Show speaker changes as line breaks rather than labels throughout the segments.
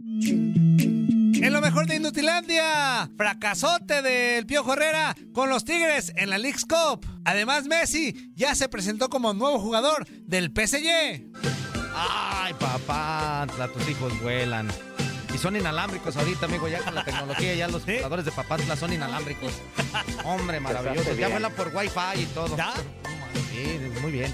En lo mejor de Inutilandia, fracasote del Piojo Herrera con los Tigres en la League's Cup. Además, Messi ya se presentó como nuevo jugador del PSG.
Ay, papá, tus hijos vuelan. Y son inalámbricos ahorita, amigo, ya con la tecnología, ya los jugadores de Papantla son inalámbricos. Hombre, maravilloso. Ya vuelan por Wi-Fi y todo.
¿Ya?
Sí, muy bien.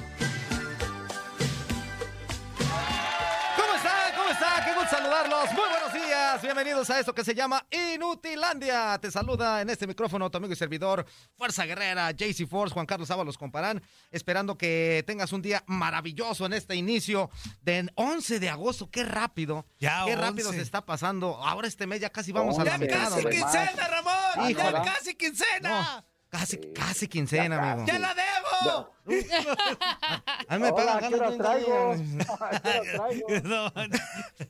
Saludarlos. Muy buenos días. Bienvenidos a esto que se llama Inutilandia. Te saluda en este micrófono tu amigo y servidor, Fuerza Guerrera, JC Force, Juan Carlos Ábalos Comparán. Esperando que tengas un día maravilloso en este inicio del 11 de agosto. Qué rápido.
Ya,
Qué rápido
11.
se está pasando. Ahora este mes ya casi vamos a la
¡Ya
mitad.
casi
hombre.
quincena, Ramón!
Híjole.
¡Ya casi quincena!
Casi, casi quincena, amigo.
¡Ya la debo!
A mí me
Hola,
pagan
¿qué horas
ganando
traigo?
un día.
¿Qué horas traigo?
No,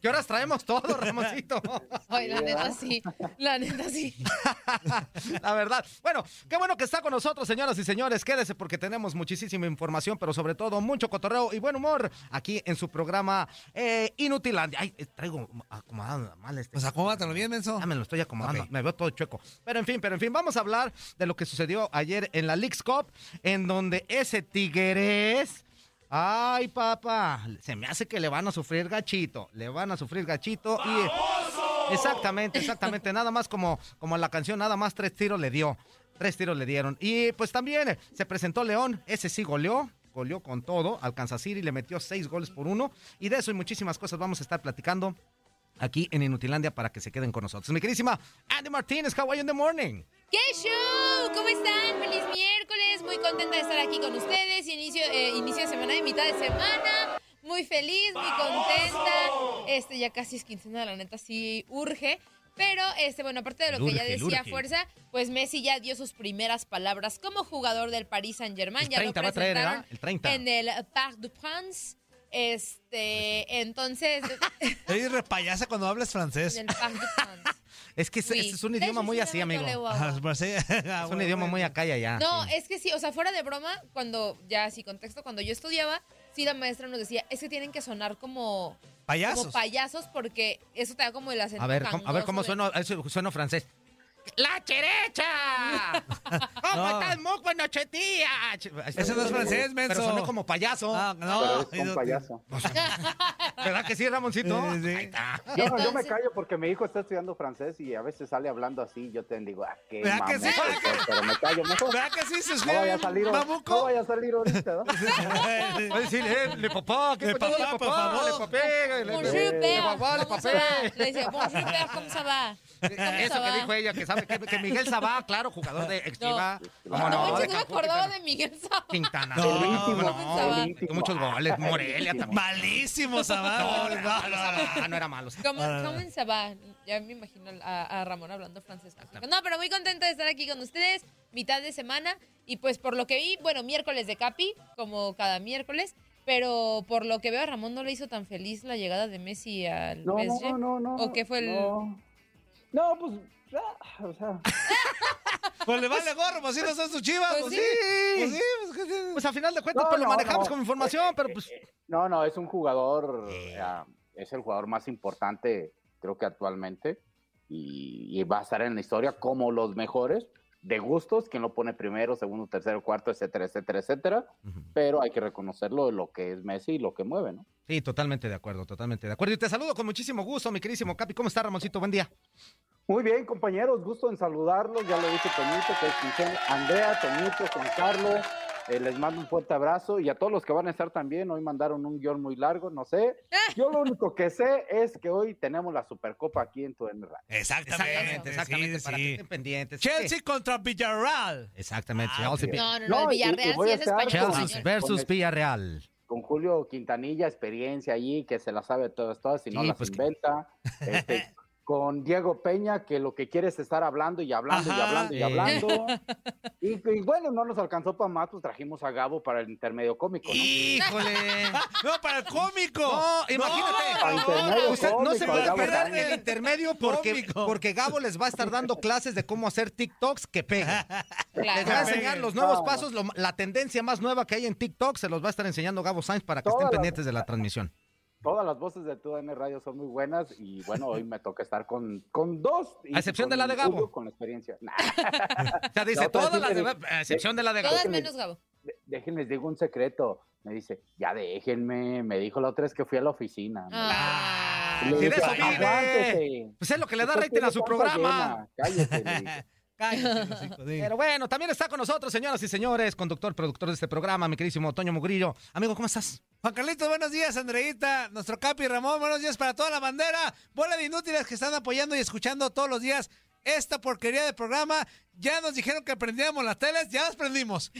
¿Qué horas traemos todo, Ramoncito?
Ay, la neta sí, la neta sí.
La verdad. Bueno, qué bueno que está con nosotros, señoras y señores. Quédese porque tenemos muchísima información, pero sobre todo mucho cotorreo y buen humor aquí en su programa eh, Inutilandia. Ay, eh, traigo acomodado mal este.
Pues acomódatelo bien, menso.
Ya me lo estoy acomodando, me veo todo chueco. Pero en fin, pero en fin, vamos a hablar de lo que sucedió ayer en la League's Cup, en donde ese Tigres. Ay, papá, se me hace que le van a sufrir gachito, le van a sufrir gachito y exactamente, exactamente, nada más como como la canción, nada más tres tiros le dio, tres tiros le dieron. Y pues también eh, se presentó León, ese sí goleó, goleó con todo, al Kansas City le metió seis goles por uno. Y de eso y muchísimas cosas vamos a estar platicando aquí en Inutilandia para que se queden con nosotros. Mi queridísima Andy Martínez, how are you in the morning?
¡Qué show! ¿Cómo están? Feliz miércoles, muy contenta de estar aquí con ustedes. Inicio, eh, inicio de semana y mitad de semana. Muy feliz, muy contenta. Este, ya casi es quincena, la neta sí urge. Pero, este, bueno, aparte de lo que ya decía. Fuerza, pues Messi ya dio sus primeras palabras como jugador del Paris Saint Germain.
El
Ya
30
lo
va a traer, ¿verdad? El 30.
en el Parc du Prince. Este, entonces,
Eres repayasa cuando hablas francés.
Es que es,
Oui.
es un idioma muy así, amigo.
Ah, pues.
Es un idioma muy acá y allá.
No,
sí.
es que sí, o sea, fuera de broma, cuando, ya así contexto, cuando yo estudiaba, sí la maestra nos decía, es que tienen que sonar como,
Payasos.
como payasos porque eso te da como el acento
A ver, ¿cómo, a ver cómo
de-
sueno, eso sueno francés. ¡La cherecha! ¿Cómo
No.
estás, muy buena chetía?
Ese no es francés, menso.
Pero sonó como payaso.
Ah,
Pero
no.
es un payaso.
¿Verdad que sí, Ramoncito?
Sí, sí.
Ahí está.
Yo, yo me callo porque mi hijo está estudiando francés y a veces sale hablando así. Yo te digo, ah, qué
¿Verdad que sí?
pero- pero me callo mejor.
¿Verdad que sí se
No vaya a salir, no vaya a salir ahorita, ¿no?
Voy a decir, eh, le papá, ¿qué
Le papá,
Le
por
papá,
favor.
le papé, le- le-
Bonjour,
le- le. Eso que dijo ella, que sabe que, que Miguel Sabá, claro, jugador de Extiva. ¿Cómo
No,
no?
manches,
De
no me acordaba
Quintana.
de Miguel Sabá.
Quintana.
No,
No, no, muchos goles. Morelia
el
también.
Malísimo, Sabá.
No, no, no, no, no era malo.
¿Cómo,
Ah.
cómo se va? Ya me imagino a, a Ramón hablando francés. No, pero muy contenta de estar aquí con ustedes, mitad de semana. Y pues por lo que vi, bueno, miércoles de Capi, como cada miércoles. Pero por lo que veo, a Ramón no le hizo tan feliz la llegada de Messi al
No,
PSG.
no, no, no.
¿O qué fue el...?
No, No, pues, ah, o sea,
Pues le vale gorro, pues sí no son sus chivas.
Pues
Pues
sí.
sí. Pues sí. Pues sí.
Pues a final de cuentas,
No,
pues lo manejamos
no.
como información, pero pues.
no, no, es un jugador, ah, es el jugador más importante, creo que actualmente, y, y va a estar en la historia como los mejores, de gustos, quien lo pone primero, segundo, tercero, cuarto, etcétera, etcétera, etcétera, pero hay que reconocerlo de lo que es Messi y lo que mueve, ¿no?
Sí, totalmente de acuerdo, totalmente de acuerdo. Y te saludo con muchísimo gusto, mi queridísimo Capi. ¿Cómo está, Ramoncito? Buen día.
Muy bien, compañeros, gusto en saludarlos. Ya lo dije Toñito, que es. Andrea, Toñito, Juan Carlos, eh, les mando un fuerte abrazo y a todos los que van a estar también. Hoy mandaron un guion muy largo, no sé. Yo lo único que sé es que hoy tenemos la Supercopa aquí en tu.
Exactamente,
exactamente,
sí,
para
sí.
que pendientes.
Chelsea contra Villarreal.
Exactamente.
Ah,
Chelsea,
ok.
No, no, no,
No,
el
y- y
Villarreal sí es español.
Chelsea versus
Con el-
Villarreal.
con Julio Quintanilla, experiencia allí, que se la sabe todas, todas, y no
Sí,
las
pues que-
inventa. Este, con Diego Peña, que lo que quiere es estar hablando y hablando y hablando y hablando. Y, y bueno, no nos alcanzó para más, pues trajimos a Gabo para el intermedio cómico, ¿no?
Híjole.
No, para el cómico.
No, imagínate. No se puede perder el intermedio porque,
Cómico.
porque Gabo les va a estar dando clases de cómo hacer TikToks que peguen. Les va a
Claro.
enseñar los nuevos
No.
pasos, lo- la tendencia más nueva que hay en TikTok, se los va a estar enseñando Gabo Sainz para que estén pendientes de la transmisión.
Todas las voces de TUDN Radio son muy buenas y bueno, hoy me toca estar con, con dos. y
A excepción
con
de la de Gabo.
Con la experiencia. Nah,
O sea, dice
No,
todas las de, a excepción de la de Gabo.
Todas menos Gabo.
déjenles, digo un secreto. Me dice, ya déjenme. Me dijo la otra vez que fui a la oficina.
Ah.
De eso vive.
"Aguántese".
Pues es lo que le da rating a su programa.
llena, dije.
Cállate, sí.
Pero bueno, también está con nosotros, señoras y señores, conductor, productor de este programa, mi queridísimo Toño Mugrillo. Amigo, ¿cómo estás?
Juan Carlitos, buenos días, Andreita, nuestro Capi Ramón, buenos días para toda la bandera, bola de inútiles que están apoyando y escuchando todos los días esta porquería de programa. Ya nos dijeron que prendíamos las teles, ya las prendimos.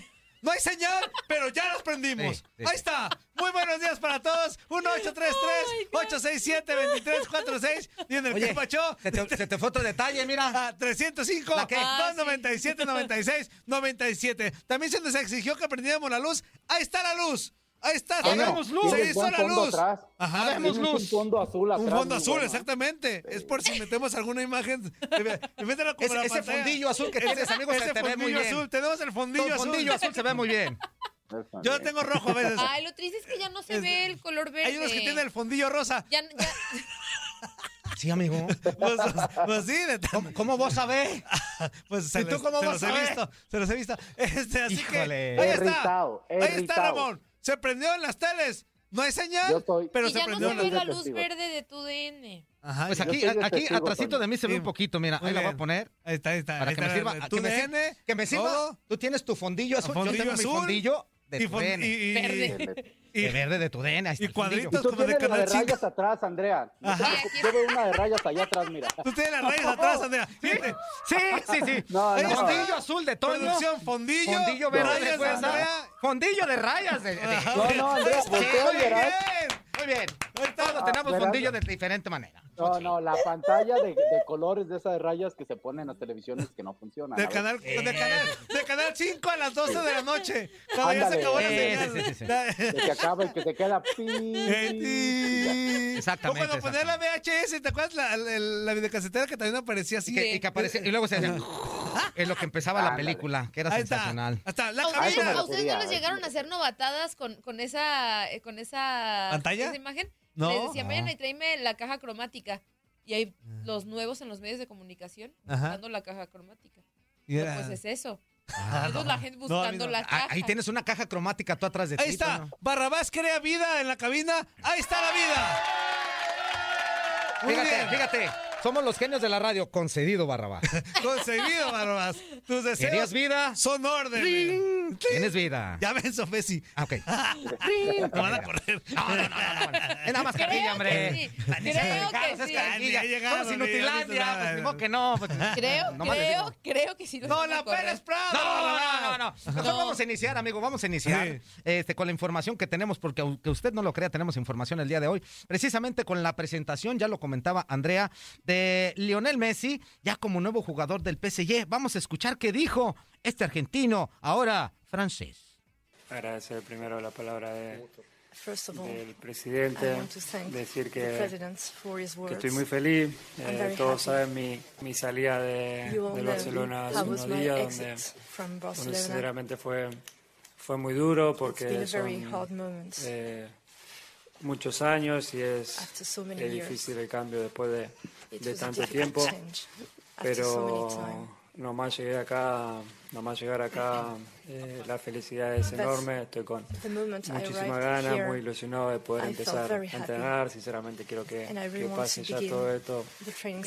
No hay señal, pero ya las prendimos.
Sí, sí.
Ahí está. Muy buenos días para todos. 1-833-867-2346. Y en el
Oye,
que pachó.
Se te, se te fue otro detalle, mira.
a 305
¿La qué?
Ah, sí.
297 96 97. También se nos exigió que prendiéramos la luz. Ahí está la luz. Ahí está.
Ahí
señor.
vemos luz.
Se hizo la luz. Ajá.
Tienes
luz.
Un fondo azul atrás.
Un fondo azul,
bueno.
exactamente. Es por si metemos alguna imagen. Métela como
Ese,
la
ese
pantalla.
fondillo azul que tienes, amigo, se
Ese
te ve muy
fondillo
bien.
azul. Tenemos el fondillo azul.
fondillo azul se ve muy bien.
Yo lo tengo rojo a veces.
Ay, lo triste es que ya no se
Es-
ve el color verde.
Hay unos que tienen el fondillo rosa.
Ya, ya,
Sí, amigo.
Pues, pues, pues sí, de
¿Cómo, cómo vos sabés?
Pues se,
¿Y tú
les-
cómo
se
vas
los he
a ver?
visto, se los he visto. Este, así
Híjole.
que ahí está.
Irritado,
Ahí está. Ramón. Se prendió en las teles. No hay señal,
Yo estoy-
pero
y
se
ya no
prendió
se
en
ve la luz
testigo.
verde de tu DN.
Ajá.
Pues aquí, aquí
testigo, Toño.
de mí se ve
Sí.
un poquito, mira,
Muy
ahí la voy a
bien.
poner.
Ahí está, ahí está.
Para
ahí
que me
está
sirva.
el-
que
tu
me sir-
DN,
que me sirva.
todo.
Tú tienes tu fondillo azul.
Fondillo
yo tengo
azul
mi fondillo de
y,
tu
fon-
DN.
y- y-
Verde.
y-
De verde de tu DN. ahí está
y cuadritos. Como de
tienes la de
Canal cinco.
rayas atrás, Andrea. No Yo veo una de rayas allá atrás, mira.
Tú tienes las rayas atrás, Andrea.
Sí, sí, sí.
No, no.
Fondillo azul de.
Producción, fondillo.
Fondillo verde de.
Andrea.
Fondillo de rayas. de- de-
Ajá.
No, no, Andrea,
Sí,
voltea
muy
y verás.
bien.
Muy. Todos tenemos fondillo de diferente manera.
No, no, la pantalla de, de colores de esas de rayas que se ponen en las televisiones que no funcionan.
De canal, de canal, de canal 5 a las 12 de la noche. Cuando ya se
Ándale.
acabó la
Sí,
señal.
sí, sí, sí.
La-
Que acaba y que se queda pi.
Exactamente.
Exactamente,
O cuando ponía la VHS, ¿te acuerdas la, la, la videocasetera que también aparecía así?
Y que, y que aparecía, y luego se hacía en lo que empezaba la
Ándale.
película, que era
Ahí está.
sensacional.
Hasta la
¿A ustedes,
eso me
cabina.
a ustedes no les llegaron a hacer novatadas con, con esa eh, con esa
¿Pantalla?
esa imagen?
No.
Les decían, vayan
No.
y tráeme la caja cromática. Y hay los nuevos en los medios de comunicación
Ajá.
buscando la caja cromática.
Y
Pero
era-
Pues es eso.
Ah, no.
la gente buscando
no.
la
Ah,
caja.
Ahí tienes una caja cromática tú atrás de ti.
Ahí está. Barrabás crea vida en la cabina. Ahí está la vida. Muy
Fíjate,
bien.
fíjate. Somos los genios de la radio. Concedido, Barrabás.
Conseguido, Barrabás. Tus
¿Querías
deseos
vida?
son.
¡Ring! Tienes vida.
Ya ven, Sofesi.
Ah, ok.
Me van a correr.
No, no, no, no, no. Es nada más
Creo
carrilla,
que
hombre.
sí. Creo que
es
sí.
visto
Inutilandia,
nada.
pues modo que no.
Creo, creo,
digo.
creo que sí
No, la. Pérez Prado.
No, no, no, no. Mejor
No.
vamos a iniciar, amigo. Vamos a iniciar este, con la información que tenemos, porque aunque usted no lo crea, tenemos información el día de hoy. Precisamente con la presentación, ya lo comentaba Andrea, de Lionel Messi, ya como nuevo jugador del PSG. Vamos a escuchar qué dijo este argentino, ahora francés.
Agradecer primero la palabra de-
First of all,
del presidente, decir
the
que, que estoy muy feliz. Eh, todos saben mi, mi salida de,
know
Barcelona hace unos días, donde, sinceramente fue, fue muy duro porque son eh, muchos años y es,
After so many
es difícil el cambio después de, de tanto tiempo. pero nomás llegué acá, nomás llegar acá, eh, la felicidad es enorme, estoy con muchísimas ganas, muy ilusionado de poder empezar a entrenar, sinceramente quiero que, que pase ya todo esto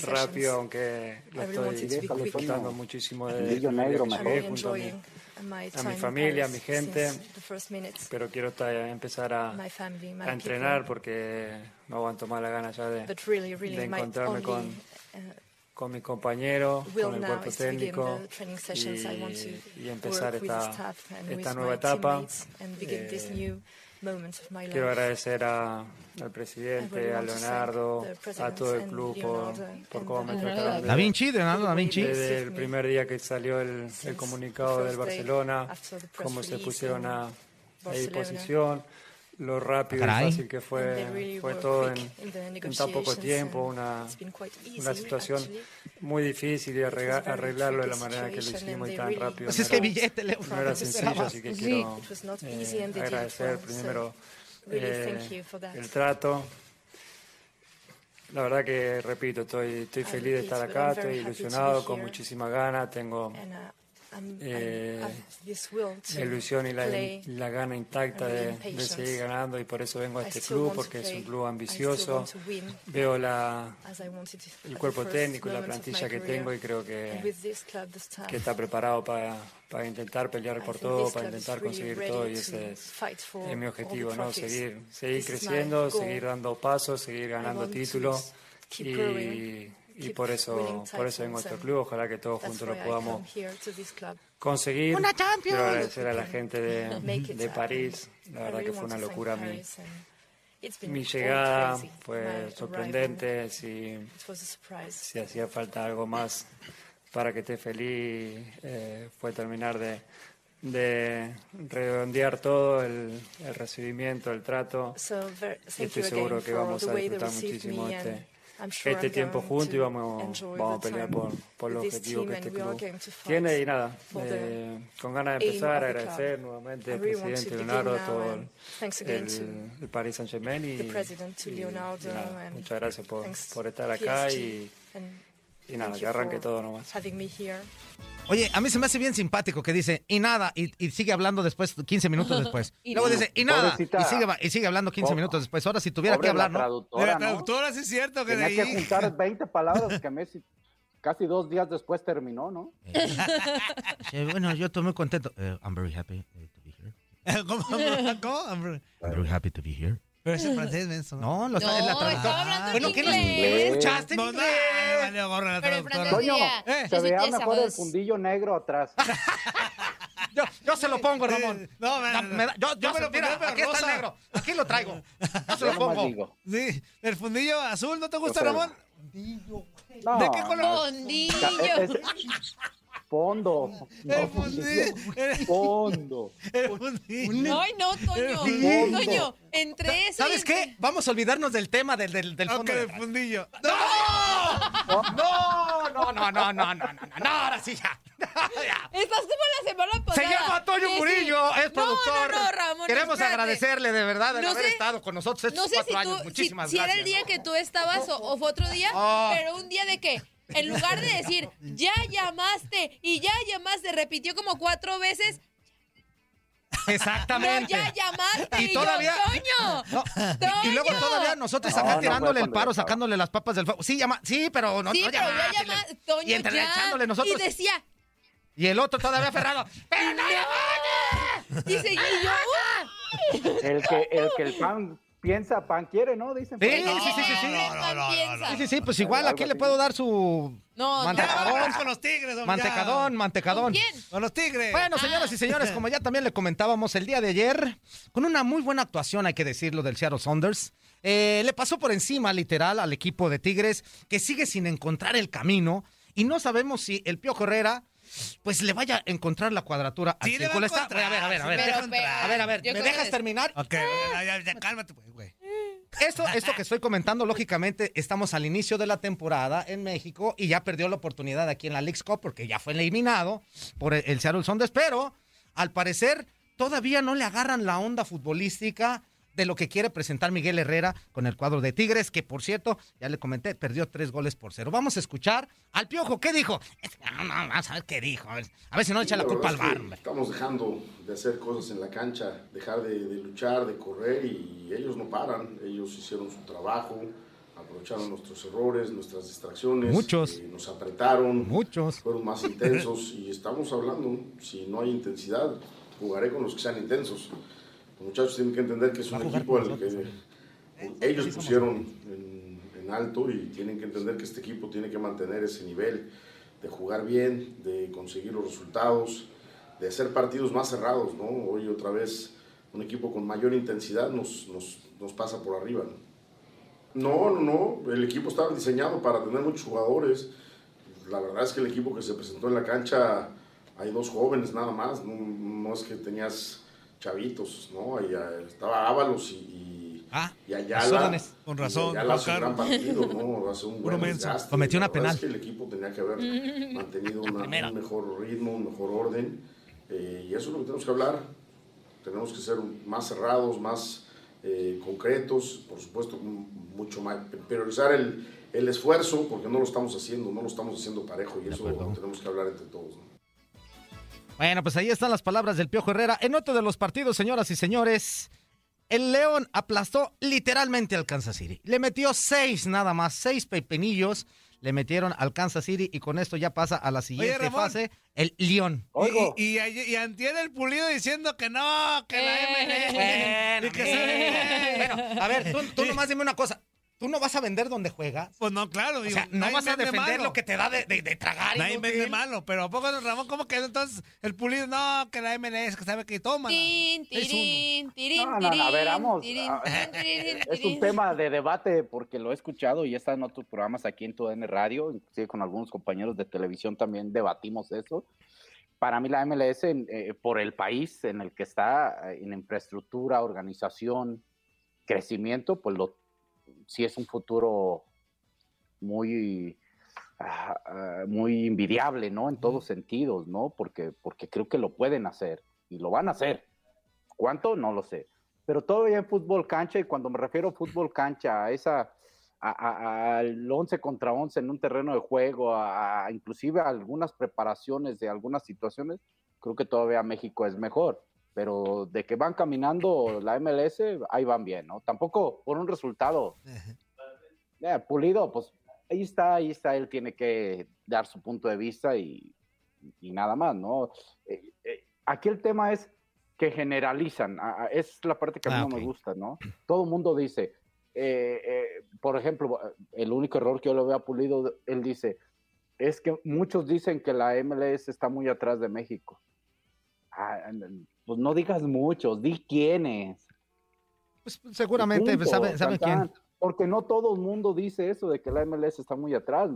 rápido, aunque lo estoy disfrutando muchísimo de, de llegué
really
junto a mí, a mi familia, a mi gente, pero quiero empezar a, entrenar porque no aguanto más la gana ya de, encontrarme con,
uh,
con mis compañeros,
will
con el cuerpo técnico y, y empezar esta, esta nueva etapa. Eh, Quiero agradecer al presidente, a Leonardo, a todo el club por, cómo me trataron.
Da Vinci, Leonardo Da Vinci.
Desde el primer día que salió el, comunicado del Barcelona, cómo se pusieron a disposición lo rápido y fácil que fue, fue todo en, tan poco tiempo, una, una situación muy difícil y arreglarlo de la manera que lo hicimos y tan rápido.
Pues
no, era, no era sencillo, así que quiero agradecer primero eh, el trato. La verdad que, repito, estoy, estoy feliz de estar acá, estoy ilusionado, con muchísimas ganas, tengo eh, la ilusión y la, la gana intacta de, seguir ganando y por eso vengo a este club porque es un club ambicioso. Veo la, el cuerpo técnico y la plantilla que tengo y creo que, que está preparado para, para intentar pelear por todo, para intentar conseguir todo y ese es, mi objetivo, ¿no? seguir, seguir creciendo, seguir dando pasos, seguir ganando títulos y por eso, por eso vengo a este club. Ojalá que todos juntos lo podamos conseguir. Quiero agradecer a la gente de, de París. La verdad que fue una locura
a.
Mi llegada fue sorprendente, si, si hacía falta algo más para que esté feliz, eh, fue terminar de, redondear todo el, recibimiento, el trato.
So,
y estoy seguro que vamos a disfrutar muchísimo este, este tiempo juntos y vamos, vamos a pelear por, por los objetivos que este club tiene. Y nada, eh, con ganas de empezar, agradecer nuevamente al presidente Leonardo, a todo el, el Paris Saint-Germain y, y, y nada, muchas gracias por, por estar acá y y nada, que arranque todo nomás.
having me here.
Oye, a mí se me hace bien simpático que dice, y nada, y, y sigue hablando después, 15 minutos después.
Y
Luego dice, y nada,
Pobrecita.
y sigue, y sigue hablando 15
Pobre-
minutos después. Ahora, si tuviera que
Pobre la
hablar, ¿no?
De
traductora,
la
¿no?
traductora, sí es cierto que de
Tenía
ahí.
que juntar 20 palabras que Messi casi dos días después terminó, ¿no?
Sí, bueno, yo estoy muy contento. Eh, I'm very happy to be here.
¿Cómo? ¿Cómo?
I'm very happy to be here.
Pero es en francés, menso.
No, lo
No,
es la
hablando
Bueno,
en
¿qué no escuchaste
No, no, valió gorro la traductora. eh,
se
"Je
veía mejor el
heureuse".
fundillo negro atrás.
Yo, yo se lo pongo, Ramón.
No,
Da-
me-
me da- yo, yo
yo me lo
mira,
pero
aquí está el
rosa.
negro. Aquí lo traigo. Yo se lo pongo.
Sí, el fundillo azul, ¿no te gusta. Ramón?
No,
¿De qué color?
Fondillo.
Fondo. No, fondo.
fondo.
Ay, no, Toño. Toño, entre eso.
¿Sabes qué? Vamos a olvidarnos del tema del, del, del fondo.
Del fundillo.
¡No! ¡No! No, no, no, no, no, no, no, ahora sí ya.
Estás como la semana pasada.
Se llama
Toño
Murillo, es productor.
No, no, Ramón.
Queremos agradecerle de verdad
el
haber estado con nosotros estos cuatro años. Muchísimas gracias.
Si era el día que tú estabas o, fue otro día, pero un día de que en lugar de decir ya llamaste y ya llamaste, repitió como cuatro veces, no,
Exactamente.
ya llamaste.
Y
Y,
todavía-
yo, Toño,
No, Y, y luego todavía nosotros
No,
acá
no,
tirándole el paro,
yo
sacándole las papas del fuego. Sí, llama, sí, pero no,
sí,
no
pero ya
llamaste.
llama, Toño,
y entre
ya.
echándole nosotros.
Y decía,
Y el otro todavía aferrado. ¡Pero no
y seguí yo, ¡uh!
El que, el que el pan piensa, pan quiere, ¿no? Dicen.
Sí.
El
sí, sí, sí, sí.
No, no, no,
piensa.
Sí, sí, sí, pues igual aquí le puedo dar su
No,
mantecadón,
con los tigres, hombre,
mantecadón, mantecadón.
¿Con quién?
Con los tigres.
Bueno, señoras y señores, como ya también le comentábamos el día de ayer, con una muy buena actuación, hay que decirlo, del Seattle Saunders, eh, le pasó por encima, literal, al equipo de Tigres, que sigue sin encontrar el camino, y no sabemos si el Pío Herrera, pues le vaya a encontrar la cuadratura al
Sí le va a
círculo.
Encontrar,
a ver, a ver, a ver,
a
ver, a ver, ¿me dejas terminar?
Ok, ya, ya, cálmate, pues, güey.
Esto, esto que estoy comentando, lógicamente, estamos al inicio de la temporada en México y ya perdió la oportunidad aquí en la League's Cup porque ya fue eliminado por el, el Seattle Sounders, pero al parecer todavía no le agarran la onda futbolística de lo que quiere presentar Miguel Herrera con el cuadro de Tigres, que por cierto, ya le comenté, perdió tres goles por cero. Vamos a escuchar al Piojo, ¿qué dijo? No, no, vamos a ver qué dijo, a ver, a ver si no echa la
Sí,
culpa al
verdad es
bar.
que. Estamos dejando de hacer cosas en la cancha, dejar de, de luchar, de correr y ellos no paran. Ellos hicieron su trabajo, aprovecharon nuestros errores, nuestras distracciones.
Muchos.
eh, nos apretaron.
Muchos.
Fueron más intensos y estamos hablando, si no hay intensidad, jugaré con los que sean intensos. Los muchachos tienen que entender que es un equipo al que
¿eh?
ellos
Sí, somos
pusieron en, en alto y tienen que entender que este equipo tiene que mantener ese nivel de jugar bien, de conseguir los resultados, de hacer partidos más cerrados, ¿no? Hoy otra vez un equipo con mayor intensidad nos, nos, nos pasa por arriba. ¿no? no, no, no, el equipo estaba diseñado para tener muchos jugadores. La verdad es que el equipo que se presentó en la cancha, hay dos jóvenes nada más, no, no es que tenías chavitos, ¿no? Estaba Ábalos y, y,
Ah,
y Ayala.
Con
Y
razón,
Ayala hace un gran partido, ¿no? Hace un buen
menso.
desgaste.
Cometió una penal.
es que el equipo tenía que haber mantenido una- un mejor ritmo, un mejor orden. eh, y eso es lo que tenemos que hablar. Tenemos que ser más cerrados, más eh, concretos, por supuesto, mucho más, priorizar el, el esfuerzo, porque no lo estamos haciendo, no lo estamos haciendo parejo, y eso tenemos que hablar entre todos. ¿no?
Bueno, pues ahí están las palabras del Piojo Herrera. En otro de los partidos, señoras y señores, el León aplastó literalmente al Kansas City. Le metió seis nada más, seis pepinillos le metieron al Kansas City y con esto ya pasa a la siguiente fase, el León.
Y, y, y, y antier el pulido diciendo que no, que la MLS.
Bueno,
y que se-
bueno, a ver, tú, tú nomás dime una cosa. ¿Tú no vas a vender donde juegas?
Pues no, claro.
O
digo,
sea, no
nadie
vas a
vende
defender
malo.
lo que te da de, de- de tragar.
Nadie
inútil?
vende malo, pero ¿a poco, Ramón, cómo quedó entonces el pulido? No, que la MLS, que sabe que toma.
Tin, tirín, tirín,
No, no, no, a ver,
tirín,
vamos,
tirín, tirín,
Es un
tirín.
tema de debate porque lo he escuchado y está en otros programas aquí en TUDN Radio, inclusive con algunos compañeros de televisión también debatimos eso. Para mí la MLS, en- eh, por el país en el que está, eh, en infraestructura, organización, crecimiento, pues lo, sí es un futuro muy, ah, muy envidiable, ¿no? En todos sentidos, ¿no? Porque, porque creo que lo pueden hacer y lo van a hacer. ¿Cuánto? No lo sé. Pero todavía en fútbol cancha, y cuando me refiero a fútbol cancha, a esa, al 11 contra 11 en un terreno de juego, a, a- inclusive a algunas preparaciones de algunas situaciones, creo que todavía México es mejor. Pero de que van caminando la MLS, ahí van bien, ¿no? Tampoco por un resultado eh, pulido, pues ahí está, ahí está, él tiene que dar su punto de vista y, y nada más, ¿no? Eh, eh, aquí el tema es que generalizan, es la parte que a mí
Ah,
no me gusta, ¿no? Todo el mundo dice, eh, por ejemplo, el único error que yo lo veo a Pulido, él dice, es que muchos dicen que la MLS está muy atrás de México. Ah, pues no digas muchos, di quiénes.
Pues seguramente
Punto,
sabe, sabe
tan,
quién.
Porque no todo el mundo dice eso de que la MLS está muy atrás.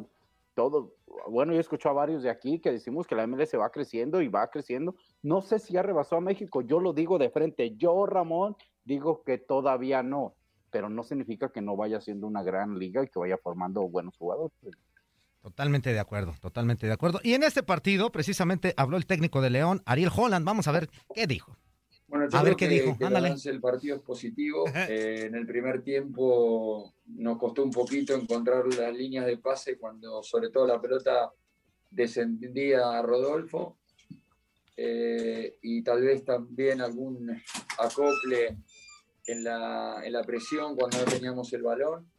Todo, bueno, yo he escuchado a varios de aquí que decimos que la MLS va creciendo y va creciendo. No sé si ya rebasó a México, yo lo digo de frente. Yo, Ramón, digo que todavía no, pero no significa que no vaya siendo una gran liga y que vaya formando buenos jugadores.
Totalmente de acuerdo, totalmente de acuerdo. Y en este partido, precisamente, habló el técnico de León, Ariel Holland. Vamos a ver qué dijo.
Bueno, yo
A
creo
ver qué
que,
dijo,
que el partido es positivo. Eh, en el primer tiempo nos costó un poquito encontrar las líneas de pase cuando sobre todo la pelota descendía a Rodolfo. Eh, y tal vez también algún acople en la, en la presión cuando no teníamos el balón,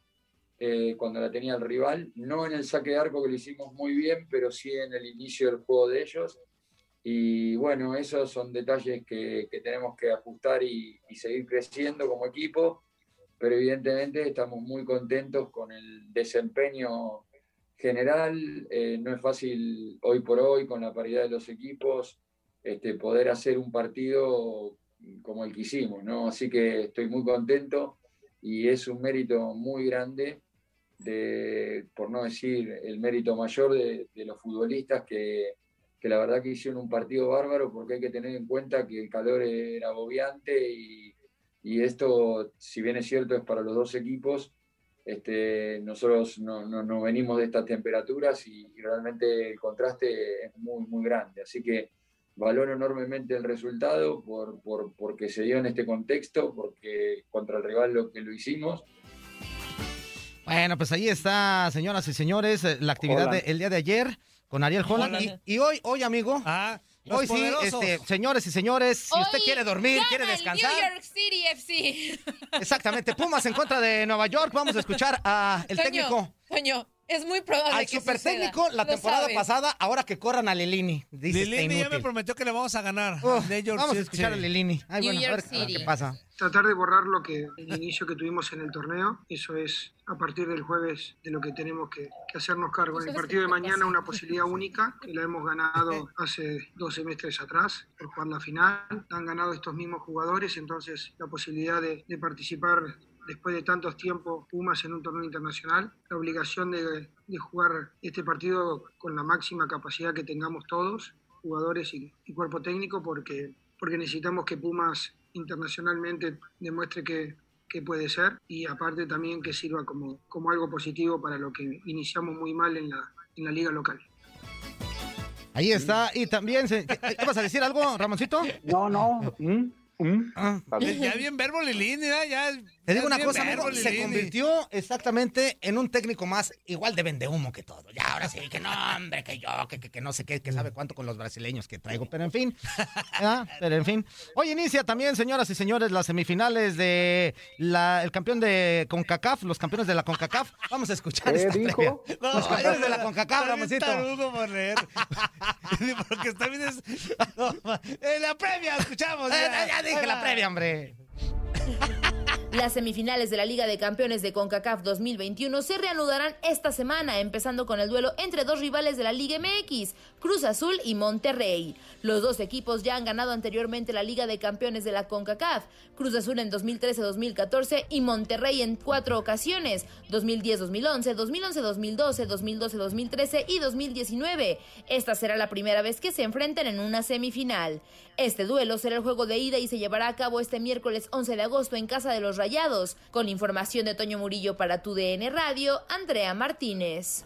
eh, cuando la tenía el rival. No en el saque de arco que lo hicimos muy bien, pero sí en el inicio del juego de ellos. Y bueno, esos son detalles que, que tenemos que ajustar y, y seguir creciendo como equipo, pero evidentemente estamos muy contentos con el desempeño general. Eh, no es fácil hoy por hoy, con la paridad de los equipos, este, poder hacer un partido como el que hicimos, ¿no? Así que estoy muy contento y es un mérito muy grande, de, por no decir el mérito mayor de, de los futbolistas que, que la verdad que hicieron un partido bárbaro porque hay que tener en cuenta que el calor era agobiante y, y esto, si bien es cierto, es para los dos equipos, este, nosotros no, no- no venimos de estas temperaturas y, y realmente el contraste es muy, muy grande. Así que valoro enormemente el resultado por, por, porque se dio en este contexto, porque contra el rival lo que lo hicimos.
Bueno, pues ahí está, señoras y señores, eh, la actividad del día de ayer con Ariel Holland. Y, y hoy, hoy, amigo,
Ah, los
hoy sí, este, señores y señores, si usted quiere dormir,
gana
quiere
el
descansar.
New York City FC.
Exactamente, Pumas en contra de Nueva York. Vamos a escuchar a el
Toño,
técnico.
Toño, Es muy probable
Al
que
super
suceda.
técnico la
Lo
temporada
sabes.
pasada, ahora que corran a Lilini. Dice, está
Lilini ya me prometió que le vamos a ganar. York
vamos a
City.
escuchar a Lilini. Ay, bueno, a ver a ver qué pasa.
tratar de borrar lo que el inicio que tuvimos en el torneo. Eso es a partir del jueves de lo que tenemos que, que hacernos cargo. En el partido de mañana una posibilidad única que la hemos ganado hace dos semestres atrás por jugar la final. La han ganado estos mismos jugadores, entonces la posibilidad de, de participar después de tantos tiempos Pumas en un torneo internacional, la obligación de, de jugar este partido con la máxima capacidad que tengamos todos, jugadores y, y cuerpo técnico, porque, porque necesitamos que Pumas internacionalmente demuestre que, que puede ser y aparte también que sirva como, como algo positivo para lo que iniciamos muy mal en la, en la liga local.
Ahí está. Y también, se- ¿qué, qué vas a decir algo, Ramoncito?
No, no. ¿Mm? ¿Mm?
Ah.
Ya bien verbo Lilini, ¿eh? ya.
Te digo una cosa, se convirtió exactamente en un técnico más igual de vendehumo que todo. Ya, ahora sí, que no, hombre, que yo, que, que, que no sé qué, que sabe cuánto con los brasileños que traigo, pero en fin. ¿verdad? Pero en fin. Hoy inicia también, señoras y señores, las semifinales de la, el campeón de CONCACAF, los campeones de la CONCACAF. Vamos a escuchar
¿Qué
esta
dijo?
No,
Los campeones de la CONCACAF, Ramoncito.
tarugo por leer. Porque está bien. Es... No, la previa, escuchamos. Ya.
ya dije la previa, hombre.
Las semifinales de la Liga de Campeones de CONCACAF 2021 se reanudarán esta semana, empezando con el duelo entre dos rivales de la Liga MX, Cruz Azul y Monterrey. Los dos equipos ya han ganado anteriormente la Liga de Campeones de la CONCACAF, Cruz Azul en 2013-2014 y Monterrey en cuatro ocasiones, 2010-2011, 2011-2012, 2012-2013 y 2019. Esta será la primera vez que se enfrenten en una semifinal. Este duelo será el juego de ida y se llevará a cabo este miércoles 11 de agosto en Casa de los Rayados. Con información de Toño Murillo para tu DN Radio, Andrea Martínez.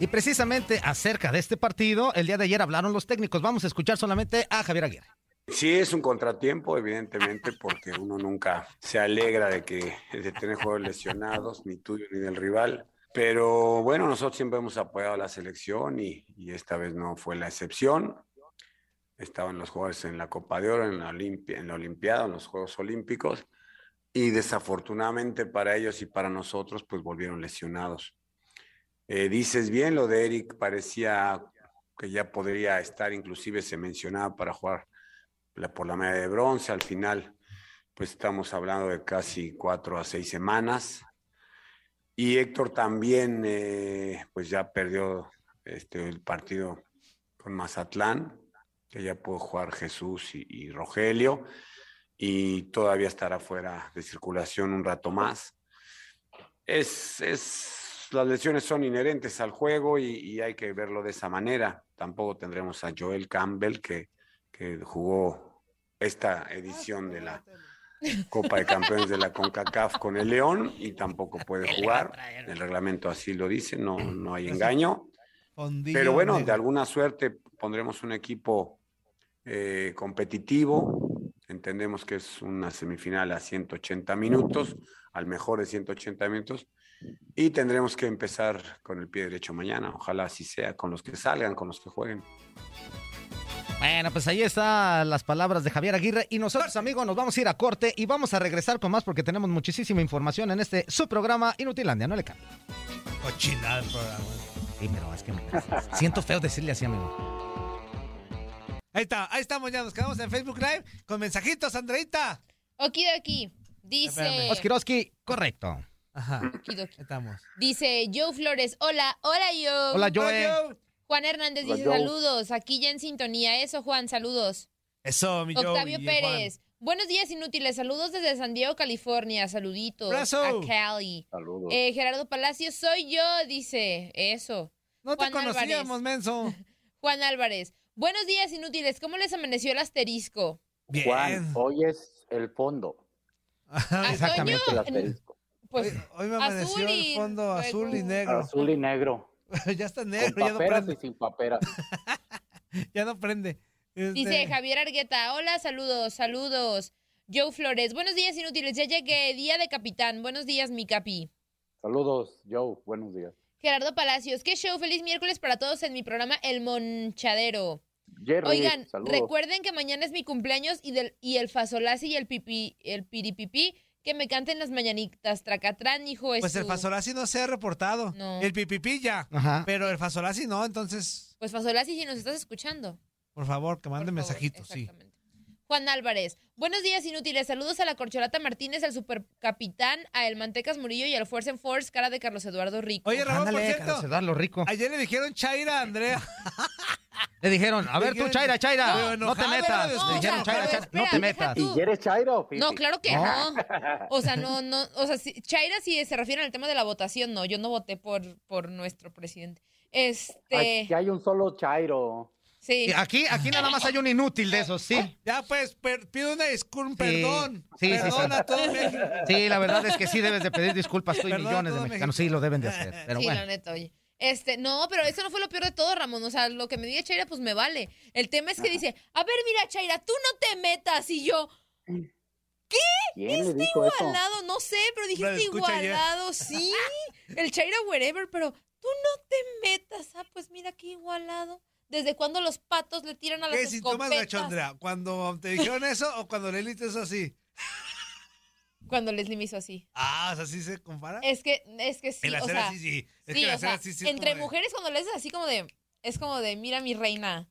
Y precisamente acerca de este partido, el día de ayer hablaron los técnicos. Vamos a escuchar solamente a Javier Aguirre.
Sí, es un contratiempo, evidentemente, porque uno nunca se alegra de que de tener jugadores lesionados, ni tuyo ni del rival. Pero bueno, nosotros siempre hemos apoyado a la selección y, esta vez no fue la excepción. Estaban los jugadores en la Copa de Oro, en la, en la Olimpiada, en los Juegos Olímpicos, y desafortunadamente para ellos y para nosotros, pues volvieron lesionados. Eh, dices bien, lo de Eric parecía que ya podría estar, inclusive se mencionaba para jugar por la medalla de bronce. Al final, pues estamos hablando de casi cuatro a seis semanas. Y Héctor también, eh, pues ya perdió este, el partido con Mazatlán, que ya pudo jugar Jesús y, y Rogelio, y todavía estará fuera de circulación un rato más. Es, es, las lesiones son inherentes al juego y, y hay que verlo de esa manera. Tampoco tendremos a Joel Campbell, que, que jugó esta edición de la Copa de Campeones de la CONCACAF con el León y tampoco puede jugar. El reglamento así lo dice, no, no hay engaño.
Fondillo
Pero bueno, de alguna suerte pondremos un equipo eh, competitivo. Entendemos que es una semifinal a 180 minutos, al mejor de 180 minutos. Y tendremos que empezar con el pie derecho mañana. Ojalá así sea, con los que salgan, con los que jueguen.
Bueno, pues ahí están las palabras de Javier Aguirre. Y nosotros, amigos, nos vamos a ir a corte y vamos a regresar con más porque tenemos muchísima información en este su programa Inutilandia. No le cambie.
Cochinada el programa.
Sí, pero es que me siento feo decirle así, amigo.
Ahí está, ahí estamos ya. Nos quedamos en Facebook Live con mensajitos, Andreita.
Okidoki. Dice.
Oskiroski, correcto.
Ajá.
Okidoki.
estamos.
Dice Joe Flores. Hola, hola Joe.
Hola, Joe.
Hola, Joe.
Juan Hernández
Hola,
dice
Joe.
saludos. Aquí ya en sintonía. Eso, Juan, saludos.
Eso, mi Joe
Octavio
y
Pérez. Buenos días, inútiles. Saludos desde San Diego, California. Saluditos
Abrazo.
a Cali.
Saludos.
Eh, Gerardo Palacios, soy yo, dice. Eso.
No te
Juan
conocíamos,
Álvarez.
menso.
Juan Álvarez. Buenos días, inútiles. ¿Cómo les amaneció el asterisco?
Bien.
Juan, hoy es el fondo.
¿A
Exactamente.
Toño?
El asterisco.
Pues
Hoy, hoy me
azul
amaneció
y
el fondo azul y negro.
Azul y negro.
ya está
Con
negro, ya no
paperas y
prende.
sin paperas.
Ya no prende. Este,
Dice Javier Argueta, hola, saludos, saludos. Joe Flores, buenos días inútiles, ya llegué, día de capitán, buenos días mi capi.
Saludos, Joe. Buenos días.
Gerardo Palacios, qué show, feliz miércoles para todos en mi programa El Monchadero.
Jerry,
Oigan,
saludos.
recuerden que mañana es mi cumpleaños y, del, y el fasolasi y el pipi, el piripipí que me canten las mañanitas. Tracatrán, hijo es
Pues el Fasolasi no se ha reportado.
No.
El Pipipi ya.
Ajá.
Pero el Fasolasi no, entonces,
Pues Fasolasi, si nos estás escuchando.
por favor, que mande mensajitos, sí.
Juan Álvarez. Buenos días, inútiles. Saludos a la Corcholata Martínez, al supercapitán, a El Mantecas Murillo y al Force and Force, cara de Carlos Eduardo Rico.
Oye, Ramón, por
Ándale,
cierto,
Carlos Eduardo rico.
ayer le dijeron Chaira a Andrea.
Le dijeron, a ver tú, Chaira, Chaira, no te metas.
¿verdad?
Le dijeron,
No,
Chaira, Chaira, no te metas.
¿Y quieres Chairo? Fifi?
No, claro que
No.
no. O sea, no, no, o sea, si, Chaira si se refiere al tema de la votación, no, yo no voté por, por nuestro presidente. Este,
Aquí hay un solo Chairo.
Sí.
Aquí, aquí nada más hay un inútil de esos, sí.
Ya, pues, per- pido una disculpa, un perdón.
Sí, sí,
perdón
sí.
a todo México.
Sí, la verdad es que sí debes de pedir disculpas tú y
Perdón
millones de mexicanos.
México.
Sí, lo deben de hacer. Pero
sí,
bueno.
la neta, oye. Este, no, pero eso no fue lo peor de todo, Ramón. O sea, lo que me diga Chaira, pues me vale. El tema es que dice, a ver, mira, Chaira, tú no te metas. Y yo,
¿Quién le
Este
dijo eso?
igualado, no sé, pero dijiste igualado, sí. El Chaira wherever, pero tú no te metas. Ah, pues mira qué igualado. ¿Desde cuándo los patos le tiran a las
¿Qué síntomas,
escopetas?
gacho, Andrea? ¿Cuando te dijeron eso o cuando Leli te hizo así?
Cuando Leslie me hizo así.
Ah, o sea, ¿sí se compara?
Es que, es que sí,
El
o
hacer
sea,
así, sí. Es
sí,
que el
o
hacer
sea,
así, sí
entre mujeres cuando le haces así como de, es como de, mira mi reina.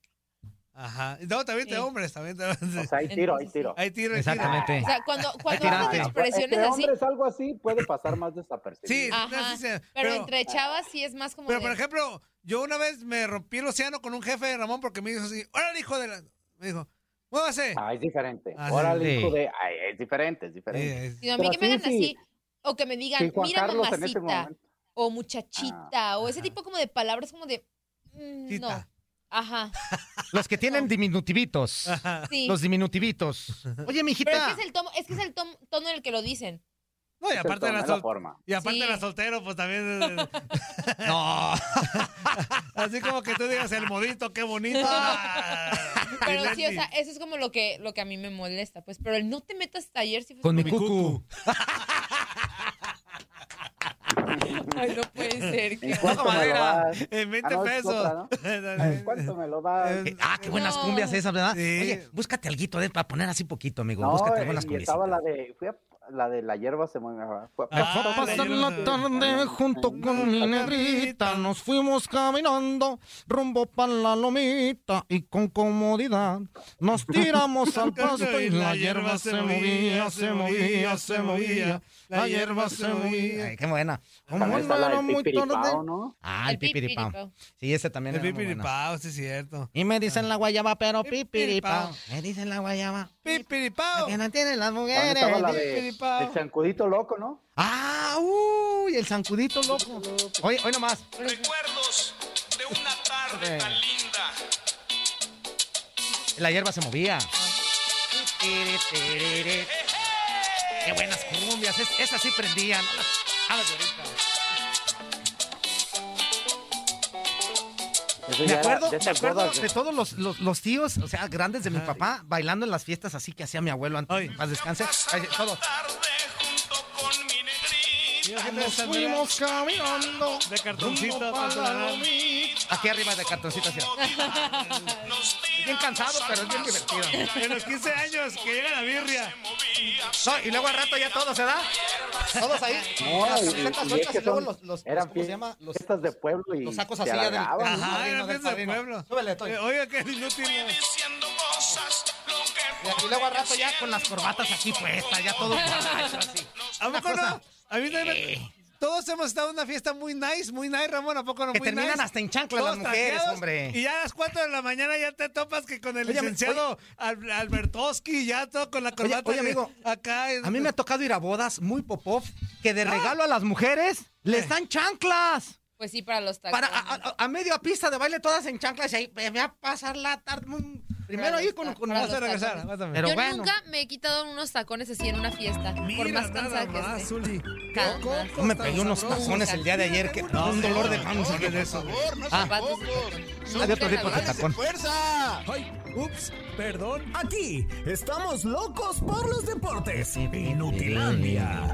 Ajá. No, también te
Sí.
hombres, también te
O sea, hay tiro, hay tiro.
Hay tiro, hay tiro.
Exactamente.
O sea, cuando, cuando
Pues,
expresiones
entre
así,
hombres algo así puede pasar más desapercibido.
Sí,
ajá,
sí, sí, sí,
pero, entre chavas sí es más como
Pero,
de,
por ejemplo, yo una vez me rompí el océano con un jefe de Ramón porque me dijo así, órale, hijo de la... Me dijo, muévase.
Ah, es diferente.
Ah, sí.
Órale,
Sí.
hijo de... Ay, es diferente, es
Sí,
diferente.
es-
sino a mí
pero
que me
sí,
hagan
sí.
así, o que me digan,
Sí,
mira
Carlos
mamacita, o muchachita, o ese tipo como de palabras como de, mm, no. Ajá,
Los que tienen diminutivitos.
sí.
Los diminutivitos. Oye,
Pero es
mijita.
que es el tono, es que es el tom- tono en el que lo dicen.
No, y
Es
aparte de la, sol-
forma.
y aparte
Sí.
de la soltero, pues también...
No.
así como que tú digas, el modito, qué bonito. Ah,
Pero sí, o sea, eso es como lo que, lo que a mí me molesta, pues. Pero el no te metas ayer sí fue
Con mi
como-
cucu.
Ay, no puede ser.
¿En
que-
cuánto me lo das?
En 20
Ah, no, es
pesos.
otra, ¿no? ¿En cuánto me lo das?
Ah, qué buenas
No.
cumbias esas, ¿verdad?
Sí.
Oye, búscate algo de para poner así poquito, amigo. Búscate
y
cumbias.
estaba la de... Fui a la de la hierba se mueve.
Ah,
pasar la tarde junto con mi negrita, nos fuimos caminando rumbo para la lomita y con comodidad nos tiramos al pasto y la hierba se movía, se movía, se movía, la hierba se movía. Ay, qué buena. Como era muy
Pipiripao,
tarde.
¿no?
Ah, el pipiripao. Sí, ese también
El
muy bueno.
pipiripao, sí es cierto.
Y me dicen la guayaba, pero
Pipiripao.
Me dicen la guayaba.
Pipiripao.
Que no tienen las mujeres.
El chancudito loco, ¿no?
Ah, uy, el zancudito loco. Hoy, hoy nomás.
Recuerdos de una tarde tan linda.
La hierba se movía. Qué buenas cumbias. Es- esas sí prendían. no las- a las de ahorita.
Eso
Me
era
acuerdo,
de
me acuerdo de todos los, los, los tíos, o sea, grandes de mi papá, bailando en las fiestas así que hacía mi abuelo antes.
Ay.
Más descanse. Ay, Todos.
Tarde junto con mi negrita.
Mira qué
Nos fuimos caminando.
De cartoncito.
Aquí arriba de cartoncito así. Bien cansado, pero es bien divertido.
En los 15 años que llega la birria.
No, y luego al rato ya todos, ¿verdad? Todos ahí.
No, y,
sueltas
que
y luego
son,
los, los,
eran
¿cómo se llama? Los,
fiestas de pueblo y
los sacos
se
así ya del,
Ajá, eran fiestas de pueblo.
Súbele, Toy.
Eh, Oiga, qué inútil.
Que
Y y luego al rato ya con las corbatas aquí puestas, ya todo borracho, así.
¿A
Una
poco
cosa-
no? A mí también me- Todos hemos estado en una fiesta muy nice, muy nice, Ramón. ¿A poco no?
Que
muy
terminan
nice?
hasta en chanclas las mujeres, hombre.
Y ya a las 4 de la mañana ya te topas que con el
Oye,
licenciado Al- Albertoski, ya todo con la
Oye,
corbata.
oye, amigo,
acá.
A mí me ha tocado ir a bodas muy popov que de regalo a las mujeres les dan chanclas.
Pues sí, para los tacos.
Para, a, a- a media pista de baile todas en chanclas y ahí me voy a pasar la tarde. muy- Primero ahí con, con
Vas a regresar.
Pero
Yo
bueno.
nunca me he quitado unos tacones así en una fiesta. por
Mira,
más
nada
cansada que
más,
esté.
Zuli.
Yo me pegué unos tacones el día de ayer que un dolor de panza.
de eso.
Ah,
en la
tipo de
vida.
tacón.
¡Fuerza! ¡Ay! Ups, perdón. Aquí estamos locos por los deportes. Inutilandia.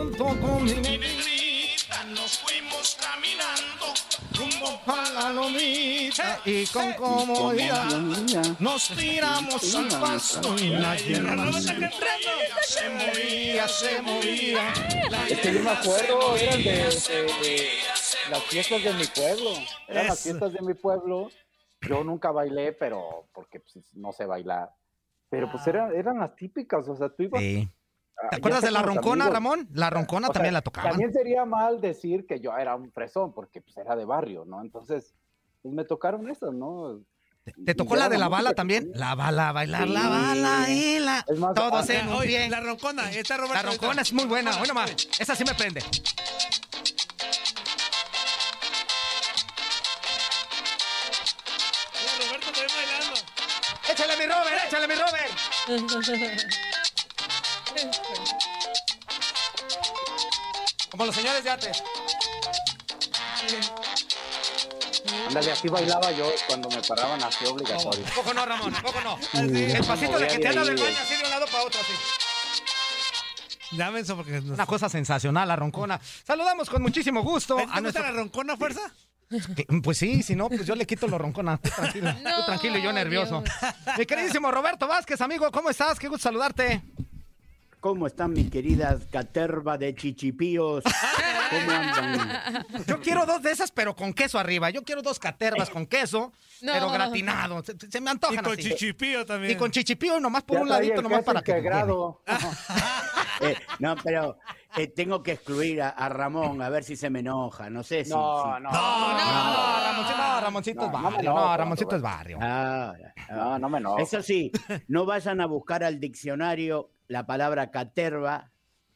Junto con mi
negrita nos fuimos caminando rumbo
Vamos a la lomita y con comodidad nos tiramos al paso y la hierba se se movía, se movía.
Es que yo me acuerdo, eran de, de- de las fiestas de mi pueblo. Eran las fiestas de mi pueblo. Yo nunca bailé, pero porque pues, no sé bailar. Pero pues eran, eran las típicas, o sea, tú ibas...
Sí.
Ah,
¿Te acuerdas
sea
de la roncona,
amigos.
Ramón? La roncona
O sea,
también la tocaban.
También sería mal decir que yo era un fresón, porque pues era de barrio, ¿no? Entonces, pues me tocaron esas, ¿no?
¿Te tocó la de la bala también? La bala, bailar la bala y la...
Es más,
Todos
ah,
en un pie.
la roncona, está Roberto.
La roncona es muy buena. Hoy nomás. Esa sí me prende.
Roberto también bailando.
Échale mi Robert, échale mi Robert. Como los señores de antes.
Ándale, así bailaba yo cuando me paraban así obligatorio.
¿A poco no, Ramón? ¿A poco no? El pasito de que te anda del baño así de un lado para otro, así.
Ya menso porque nos...
Una cosa sensacional, la roncona. Saludamos con muchísimo gusto
¿Te
a
gusta
nuestro...
la roncona fuerza?
Pues sí, si no, pues yo le quito lo roncona. Tú tranquilo, tú
No,
tranquilo y yo nervioso.
Dios.
Mi queridísimo Roberto Vázquez, amigo, ¿cómo estás? Qué gusto saludarte.
¿Cómo están mis queridas caterva de chichipíos? ¿Cómo andan?
Yo quiero dos de esas, pero con queso arriba. Yo quiero dos catervas con queso,
No.
pero gratinado. Se, se me
Y
antojan
con
así.
chichipío también.
Y con chichipío nomás por
Ya
un ladito, nomás para que...
integrado.
Eh, no, pero eh, tengo que excluir a, a Ramón, a ver si se me enoja. No sé si...
No,
si-
no,
No, no, Ramoncito, no, Ramoncito
No,
es barrio.
enojo,
No, Ramoncito
Roberto.
es barrio.
Ah,
No, no me enojo.
Eso sí, no vayan a buscar al diccionario la palabra caterva.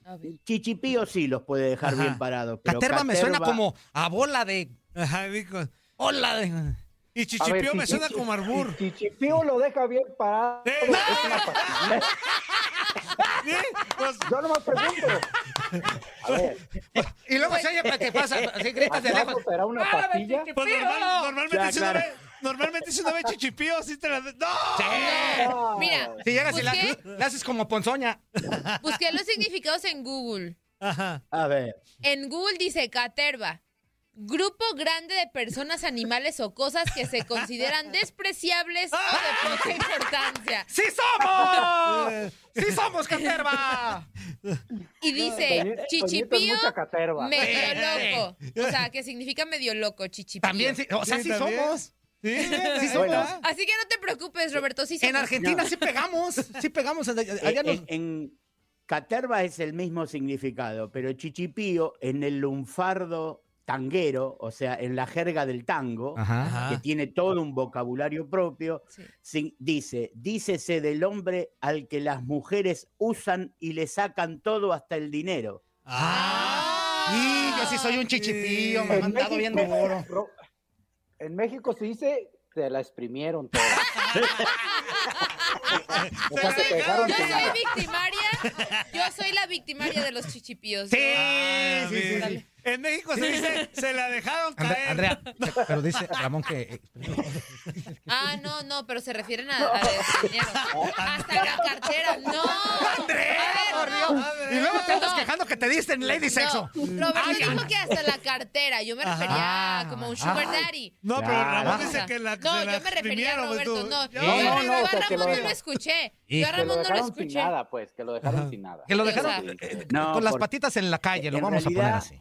Ver.
Chichipío sí los puede dejar
Ajá.
bien parados. pero
Caterva me suena
caterva-
como a bola de...
Ajá, digo.
Bola de...
Y
A ver,
chichipío me suena como arbur.
Chichipío lo deja bien parado.
¡Eh! Pues,
Yo no me pregunto. A ver,
Y luego se oye, ¿qué pasa? Así gritas de lejos.
¿acaso será una pastilla?
pues normal- normalmente,
Ya,
normalmente si uno ve chichipío, sí te la... ¡No!
No.
Mira,
Si llegas y la- haces como ponzoña.
busqué los significados en Google.
Ajá.
A ver.
En Google dice caterva. Grupo grande de personas, animales o cosas que se consideran despreciables o de poca importancia.
¡Sí somos! ¡Sí somos, Caterva!
Y dice, chichipío, medio loco. O sea, que significa medio loco, chichipío.
También, sí, o sea,
Sí,
sí, somos.
Sí,
Sí somos.
Bueno.
Así que no te preocupes, Roberto, sí
En. Argentina sí pegamos, sí pegamos. Allá
Eh,
nos-
en, en caterva es el mismo significado, pero chichipío en el lunfardo tanguero, o sea, en la jerga del tango,
Ajá.
que tiene todo un vocabulario propio,
Sí.
sin- dice, dícese del hombre al que las mujeres usan y le sacan todo hasta el dinero.
Ah.
Y yo sí soy un chichipío, me he
En
mandado bien duro.
En México se dice, te la exprimieron toda. O
Yo
sea,
soy,
te dejaron
yo
sin
soy
nada.
victimaria. Yo soy la victimaria de los chichipíos.
Sí,
Ah,
sí, sí.
En México se dice, se la dejaron caer.
Andrea, pero dice Ramón que... eh,
Ah, no, no, pero se refieren a, a dinero. Hasta la cartera. No.
¡Andrea!
A ver, no.
Y luego te andas
No.
quejando que te diste en Lady Sexo.
Roberto
Ay,
dijo que hasta la cartera. Yo me refería a como un sugar
Ay.
daddy.
No, pero. Ramón dice que la
no,
la
yo me refería a Roberto,
tú.
no. Yo,
No,
yo-
no,
yo a
sea, que lo
Ramón no lo escuché. Yo a
Que lo
Ramón no lo
dejaron sin
escuché.
nada, pues, que lo dejaron sin nada.
Que lo dejaron
sea,
eh,
No,
con las patitas en la calle, lo
en
vamos a poner así.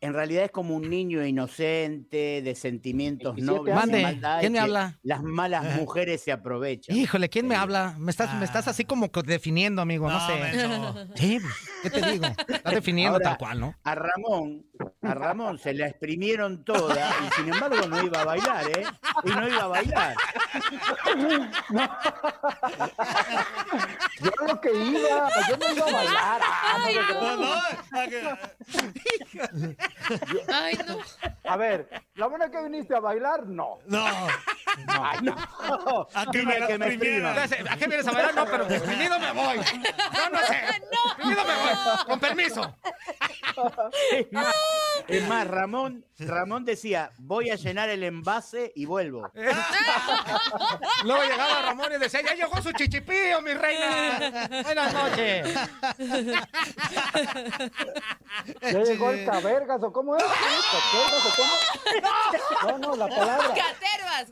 En realidad es como un niño inocente, de sentimientos
27
nobles,
Mande, ¿quién me habla?
Las malas mujeres se aprovechan.
Híjole, ¿quién me habla? Me estás, me estás así como definiendo, amigo, no,
No,
sé. Sí, pues, ¿qué te digo? Estás definiendo
Ahora-
tal cual, ¿no?
A Ramón, a Ramón se la exprimieron toda y sin embargo no iba a bailar, ¿eh? Y no iba a bailar.
Yo lo que iba, yo no iba a bailar. Ah, no.
Ay,
no. A ver, ¿la buena que viniste a bailar? No.
No.
Ay, no.
¿A qué
Dile
me
que me
exprimieron?
expriman.
¿A qué vienes a bailar? No, pero exprimido me voy. No, no sé. Exprimido me voy. Con permiso.
Es más, es más, Ramón, Ramón decía, voy a llenar el envase y vuelvo.
Luego llegaba Ramón y decía, ya llegó su chichipío, mi reina. Buenas noches.
¿Ya llegó el cabergas o cómo es? ¿Cabergas o cómo? No, no, la palabra.
Catervas.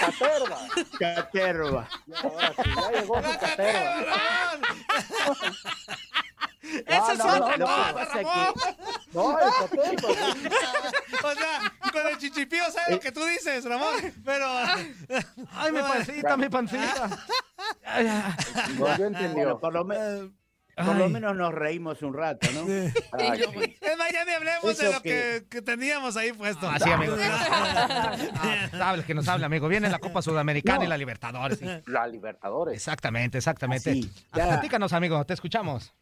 Caterva.
Caterva.
Ahora sí, ya llegó su caterva.
Esa es
no, no,
otra cosa, Ramón.
No, el caterva.
O sea, con el chichipío sabes lo que tú dices, Ramón. Pero.
Ay, mi pancita, mi pancita.
No, yo entendí.
Por lo, me- por lo menos nos reímos un rato, ¿no?
Ay,
Es más, ya ni hablemos de lo que,
que-
que teníamos ahí puesto.
Así, amigo. Ah, que nos habla, amigo. Viene la Copa Sudamericana y la Libertadores. sí.
La Libertadores.
Exactamente, exactamente.
Así,
Ah. Platícanos, amigo, te escuchamos.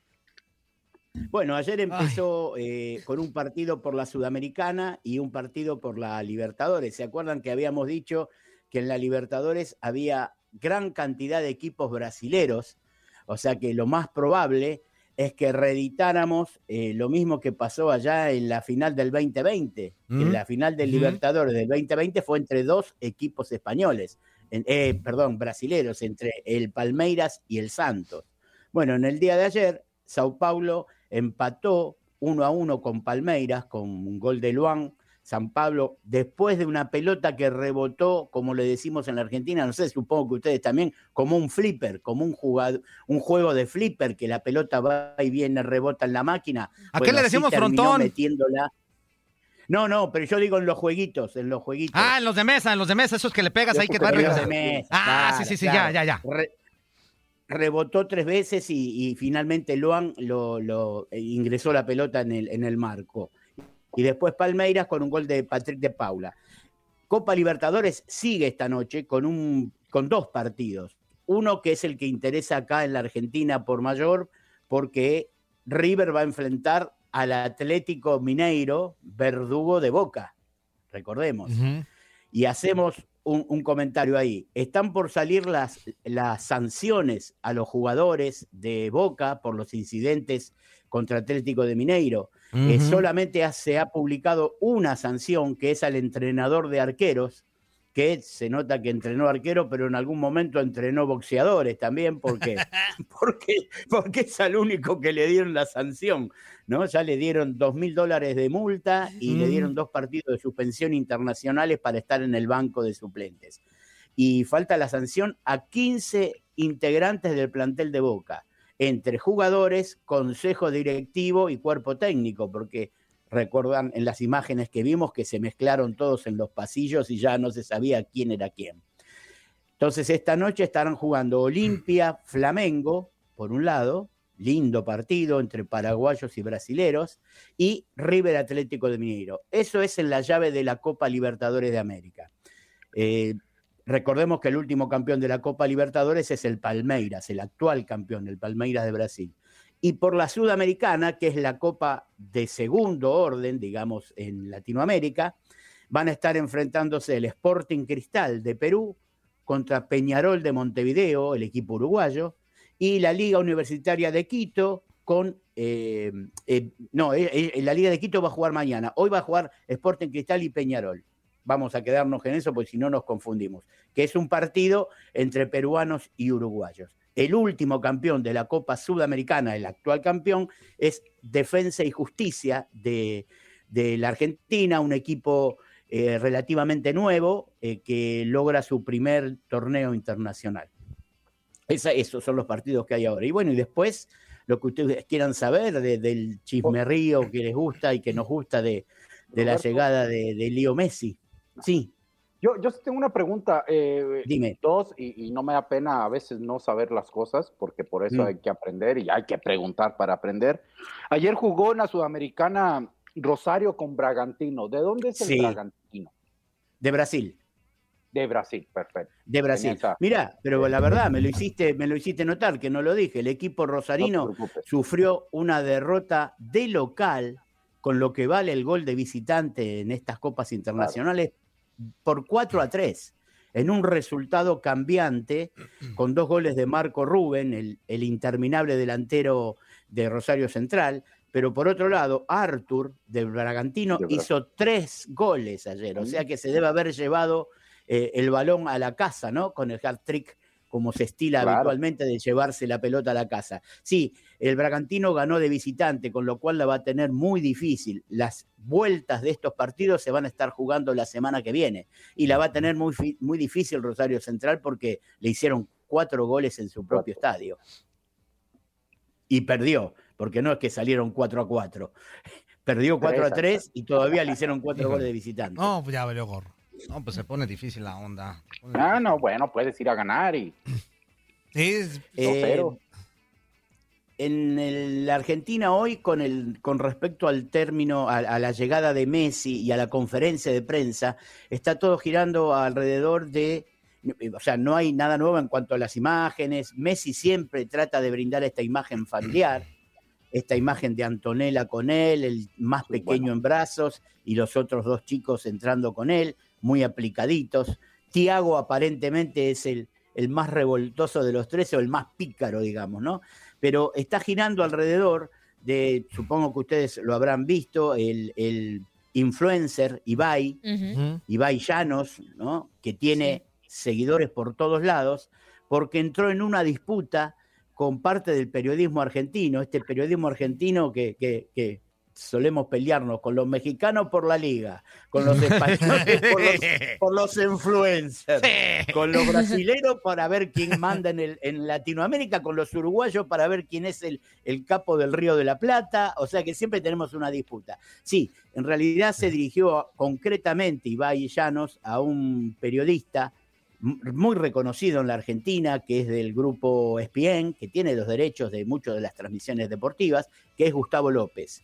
Bueno, ayer empezó eh, con un partido por la Sudamericana y un partido por la Libertadores. ¿Se acuerdan que habíamos dicho que en la Libertadores había gran cantidad de equipos brasileros? O sea que lo más probable es que reeditáramos eh, lo mismo que pasó allá en la final del 2020.
Mm.
En la final del. Libertadores del 2020 fue entre dos equipos españoles, en- eh, perdón, brasileros, entre el Palmeiras y el Santos. Bueno, en el día de ayer, Sao Paulo empató uno a uno con Palmeiras, con un gol de Luan. San Pablo, después de una pelota que rebotó, como le decimos en la Argentina, no sé, supongo que ustedes también, como un flipper, como un, jugado, un juego de flipper, que la pelota va y viene, rebota en la máquina.
¿A qué le decimos frontón?
metiéndola. No, no, pero yo digo en los jueguitos, en los jueguitos.
Ah, en los de mesa, en los de mesa, esos que le pegas ahí que
Los
va arriba.
de mesa,
Ah,
claro,
sí, sí, sí,
claro.
ya, ya, ya.
Re- rebotó tres veces y, y finalmente Luan lo, lo- eh, ingresó la pelota en el, en el marco. Y después Palmeiras con un gol de Patrick de Paula. Copa Libertadores sigue esta noche con, un, con dos partidos. Uno que es el que interesa acá en la Argentina por mayor, porque River va a enfrentar al Atlético Mineiro, verdugo de Boca, recordemos y hacemos un, un comentario ahí. Están por salir las, las sanciones a los jugadores de Boca por los incidentes contra Atlético de Mineiro. Eh,
Ujú.
solamente ha- se ha publicado una sanción que es al entrenador de arqueros, que se nota que entrenó arquero, pero en algún momento entrenó boxeadores también, porque, porque, porque es al único que le dieron la sanción, ¿no? Ya le dieron dos mil dólares de multa y le dieron dos partidos de suspensión internacionales para estar en el banco de suplentes. Y falta la sanción a 15 integrantes del plantel de Boca, entre jugadores, consejo directivo y cuerpo técnico, porque recuerdan en las imágenes que vimos que se mezclaron todos en los pasillos y ya no se sabía quién era quién. Entonces esta noche estarán jugando Olimpia, Flamengo, por un lado, lindo partido entre paraguayos y brasileros, y River Atlético de Mineiro. Eso es en la llave de la Copa Libertadores de América. Eh, recordemos que el último campeón de la Copa Libertadores es el Palmeiras, el actual campeón, el Palmeiras de Brasil. Y por la Sudamericana, que es la Copa de segundo orden, digamos, en Latinoamérica, van a estar enfrentándose el Sporting Cristal de Perú contra Peñarol de Montevideo, el equipo uruguayo, y la Liga Universitaria de Quito con... eh, eh, no, eh, eh, la Liga de Quito va a jugar mañana. Hoy va a jugar Sporting Cristal y Peñarol. Vamos a quedarnos en eso porque si no nos confundimos. Que es un partido entre peruanos y uruguayos. El último campeón de la Copa Sudamericana, el actual campeón, es Defensa y Justicia de, de la Argentina, un equipo eh, relativamente nuevo eh, que logra su primer torneo internacional. Esa- esos son los partidos que hay ahora. Y bueno, y después lo que ustedes quieran saber de- del chismerrío que les gusta y que nos gusta de, de la llegada de, de Leo Messi. Sí,
Yo, yo tengo una pregunta. eh,
Dime.
Dos, y, y no me da pena a veces no saber las cosas, porque por eso
Mm.
hay que aprender y hay que preguntar para aprender. Ayer jugó en la Sudamericana Rosario con Bragantino. ¿De dónde es el
Sí.
Bragantino?
De Brasil.
De Brasil, perfecto.
De Brasil.
Esa-
Mira, pero la verdad, me lo hiciste, me lo hiciste notar, que no lo dije. El equipo rosarino sufrió una derrota de local, con lo que vale el gol de visitante en estas copas internacionales, por 4 a 3, en un resultado cambiante, con dos goles de Marco Rubén, el, el interminable delantero de Rosario Central. Pero por otro lado, Arthur del Bragantino hizo tres goles ayer, o sea que se debe haber llevado eh, el balón a la casa, ¿no? Con el hat trick, como se estila
Claro.
habitualmente de llevarse la pelota a la casa. Sí, el Bragantino ganó de visitante, con lo cual la va a tener muy difícil. Las vueltas de estos partidos se van a estar jugando la semana que viene y la va a tener muy, muy difícil Rosario Central porque le hicieron cuatro goles en su propio estadio. Y perdió, porque no es que salieron 4 a 4. Perdió 4 a 3 y todavía le hicieron cuatro goles de visitante.
No, pues ya valió gorro.
No, pues se pone difícil la onda.
Ah, no, bueno, puedes ir a ganar y.
Sí,
Eh, en el- la Argentina hoy, con, el, con respecto al término, a, a la llegada de Messi y a la conferencia de prensa, está todo girando alrededor de, o sea, no hay nada nuevo en cuanto a las imágenes. Messi siempre trata de brindar esta imagen familiar, esta imagen de Antonella con él, el más pequeño en brazos y los otros dos chicos entrando con él, muy aplicaditos. Tiago aparentemente es el, el más revoltoso de los tres o el más pícaro, digamos, ¿no? Pero está girando alrededor de, supongo que ustedes lo habrán visto, el, el influencer Ibai, Ibai Llanos, ¿no? Que tiene seguidores por todos lados, porque entró en una disputa con parte del periodismo argentino, este periodismo argentino que, que- que solemos pelearnos con los mexicanos por la liga, con los españoles por los, por los influencers, con los brasileños para ver quién manda en, el, en Latinoamérica, con los uruguayos para ver quién es el, el capo del Río de la Plata, o sea que siempre tenemos una disputa. Sí, en realidad se dirigió concretamente Ibai Llanos a un periodista muy reconocido en la Argentina, que es del grupo ESPN, que tiene los derechos de muchas de las transmisiones deportivas, que es Gustavo López.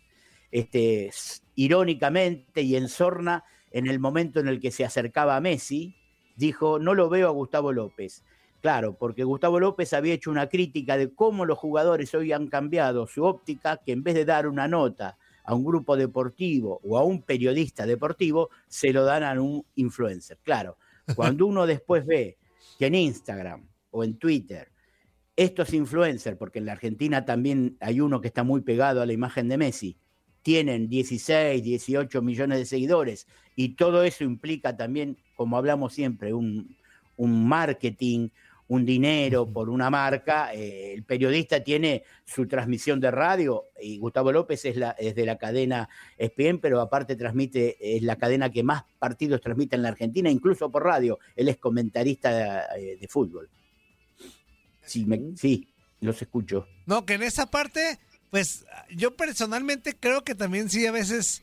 Este, irónicamente y en sorna, en el momento en el que se acercaba a Messi, dijo, no lo veo a Gustavo López. Claro, porque Gustavo López había hecho una crítica de cómo los jugadores hoy han cambiado su óptica, que en vez de dar una nota a un grupo deportivo o a un periodista deportivo, se lo dan a un influencer. Claro, cuando uno después ve que en Instagram o en Twitter estos influencers, porque en la Argentina también hay uno que está muy pegado a la imagen de Messi, tienen 16, 18 millones de seguidores y todo eso implica también, como hablamos siempre, un, un marketing, un dinero por una marca. eh, el periodista tiene su transmisión de radio y Gustavo López es, la, es de la cadena ESPN, pero aparte transmite, es la cadena que más partidos transmite en la Argentina, incluso por radio. Él es comentarista eh, de fútbol. Sí, me- sí, los escucho.
No, que en esa parte, pues yo personalmente creo que también sí a veces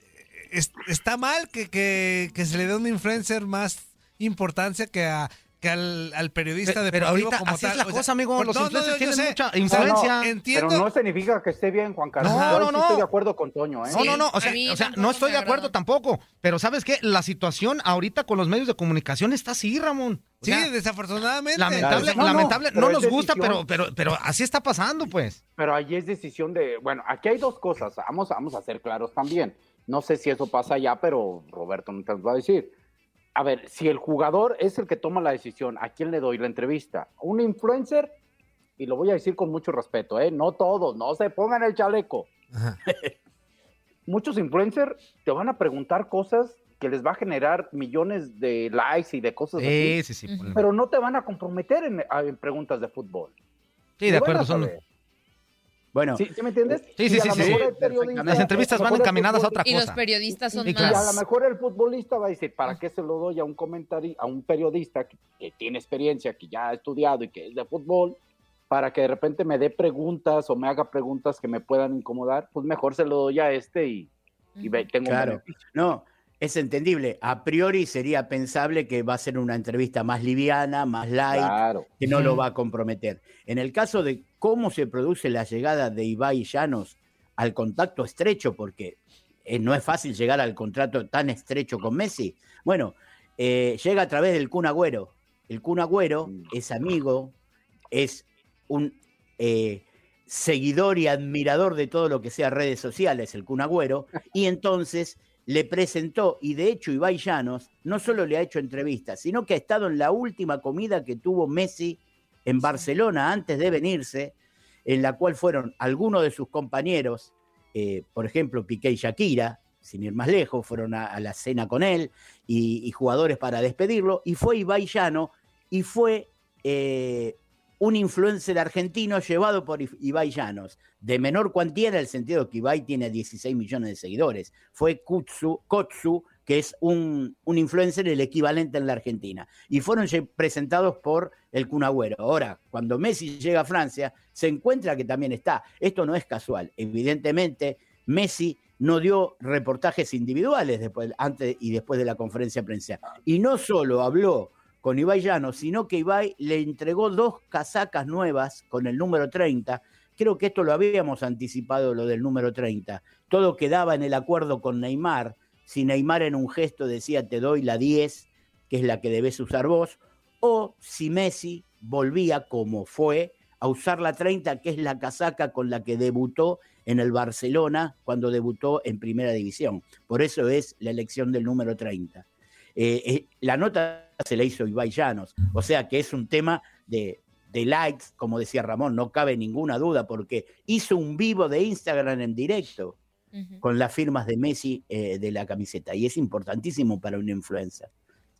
eh, es- está mal que, que- que se le dé a un influencer más importancia que a que al, al periodista
Pe-
de
pero ahorita así es la cosa, amigo, los influencers tienen mucha influencia.
entiendo.
Pero no significa que esté bien, Juan Carlos.
No,
ahí
no,
sí
no.
Estoy de acuerdo con Toño, ¿eh?
No, no, no, o sea, o sea, no estoy de acuerdo tampoco, pero ¿sabes qué? La situación ahorita con los medios de comunicación está así, Ramón. O
Sí,
sea,
desafortunadamente.
lamentable,
No, no,
lamentable, no, nos gusta,
decisión.
pero, pero, pero así está pasando, pues.
Pero ahí es decisión de. Bueno, aquí hay dos cosas. Vamos, vamos a ser claros también. No sé si eso pasa ya, pero Roberto no te lo va a decir. A ver, si el jugador es el que toma la decisión, ¿a quién le doy la entrevista? ¿Un influencer? Y lo voy a decir con mucho respeto, ¿eh? No todos, no se pongan el chaleco. Muchos influencers te van a preguntar cosas que les va a generar millones de likes y de cosas
Sí,
así.
sí, sí.
Pero no te van a comprometer en, en preguntas de fútbol.
Sí, de acuerdo, son-
saber.
Bueno,
¿Sí, sí me entiendes?
Sí, sí, sí, sí. Las entrevistas van encaminadas a otra
Y los
cosa.
periodistas son
y,
más.
y a lo mejor el futbolista va a decir, ¿para qué se lo doy a un comentario, a un periodista que, que tiene experiencia, que ya ha estudiado y que es de fútbol, para que de repente me dé preguntas o me haga preguntas que me puedan incomodar? Pues mejor se lo doy a este y, y ve- tengo un
Claro,
beneficio.
no, es entendible. A priori sería pensable que va a ser una entrevista más liviana, más light,
Claro.
que no lo va a comprometer. En el caso de cómo se produce la llegada de Ibai Llanos al contacto estrecho, porque eh, no es fácil llegar al contrato tan estrecho con Messi. Bueno, eh, llega a través del Kun Agüero. El Kun Agüero es amigo, es un eh, seguidor y admirador de todo lo que sea redes sociales, el Kun Agüero, y entonces le presentó, y de hecho Ibai Llanos no solo le ha hecho entrevistas, sino que ha estado en la última comida que tuvo Messi en Barcelona antes de venirse, en la cual fueron algunos de sus compañeros, eh, por ejemplo, Piqué y Shakira, sin ir más lejos, fueron a, a la cena con él y, y jugadores para despedirlo, y fue Ibai Llano, y fue eh, un influencer argentino llevado por Ibai Llanos, de menor cuantía en el sentido que Ibai tiene 16 millones de seguidores. Fue Kutsu, Kotsu, que es un, influencer el equivalente en la Argentina. Y fueron presentados por el Kun Agüero. Ahora, cuando Messi llega a Francia, se encuentra que también está. Esto no es casual. Evidentemente, Messi no dio reportajes individuales después, antes y después de la conferencia de prensa. Y no solo habló con Ibai Llanos, sino que Ibai le entregó dos casacas nuevas con el número 30. Creo que esto lo habíamos anticipado, lo del número 30. Todo quedaba en el acuerdo con Neymar. Si Neymar en un gesto decía te doy la 10, que es la que debes usar vos, o si Messi volvía como fue a usar la 30, que es la casaca con la que debutó en el Barcelona cuando debutó en Primera División. Por eso es la elección del número 30. Eh, eh, la nota se la hizo Ibai Llanos, o sea que es un tema de, de likes, como decía Ramón, no cabe ninguna duda, porque hizo un vivo de Instagram en directo con las firmas de Messi eh, de la camiseta, y es importantísimo para un influencer.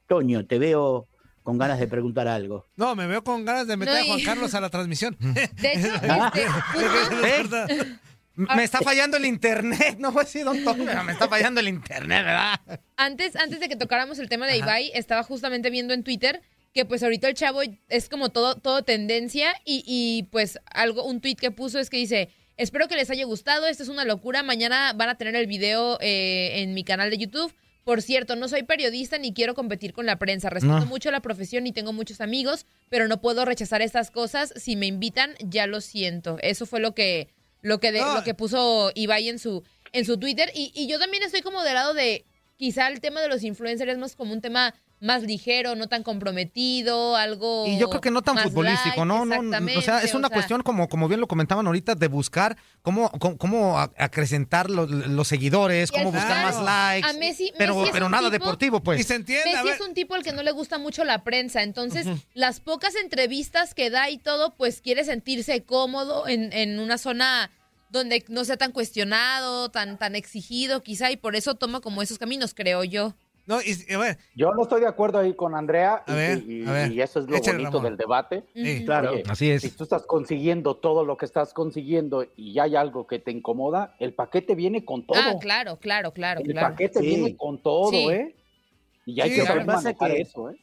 Toño, te veo con ganas de preguntar algo.
No, me veo con ganas de meter
No,
a Juan Carlos a la transmisión.
De hecho, este,
Me está fallando el internet, no fue así, don me está fallando el internet, ¿verdad?
Antes, antes de que tocáramos el tema de Ibai, estaba justamente viendo en Twitter que pues ahorita el chavo es como todo, todo tendencia y, y, pues algo, un tweet que puso es que dice, espero que les haya gustado, esto es una locura, mañana van a tener el video eh, en mi canal de YouTube. Por cierto, no soy periodista ni quiero competir con la prensa, respeto
No.
mucho la profesión y tengo muchos amigos, pero no puedo rechazar estas cosas, si me invitan ya lo siento. Eso fue lo que, lo que, de- lo que puso Ibai en su, en su Twitter. Y, y yo también estoy como del lado de quizá el tema de los influencers es más como un tema más ligero, no tan comprometido, algo
Y yo creo que no tan futbolístico,
light,
¿no? no o sea, es una
o sea,
cuestión, como, como bien lo comentaban ahorita, de buscar cómo, cómo, cómo a- acrecentar los, los seguidores,
y
cómo buscar más likes.
A Messi,
pero
Messi es
pero
un
nada
tipo-
deportivo, pues.
Messi es un tipo al que no le gusta mucho la prensa, entonces las pocas entrevistas que da y todo, pues quiere sentirse cómodo en, en una zona donde no sea tan cuestionado, tan, tan exigido quizá, y por eso toma como esos caminos, creo yo.
No, y, y a ver,
Yo no estoy de acuerdo ahí con Andrea y,
A ver,
y-
a ver.
y eso es lo
Échale,
bonito
Ramón.
del debate.
Sí,
claro. Así es.
Si tú estás consiguiendo todo lo que estás consiguiendo y hay algo que te incomoda, el paquete viene con todo.
Ah, claro, claro, claro,
el
claro.
paquete
Sí.
viene con todo,
Sí.
¿eh? Y hay
Sí,
que
es
manejar
que-
eso, ¿eh?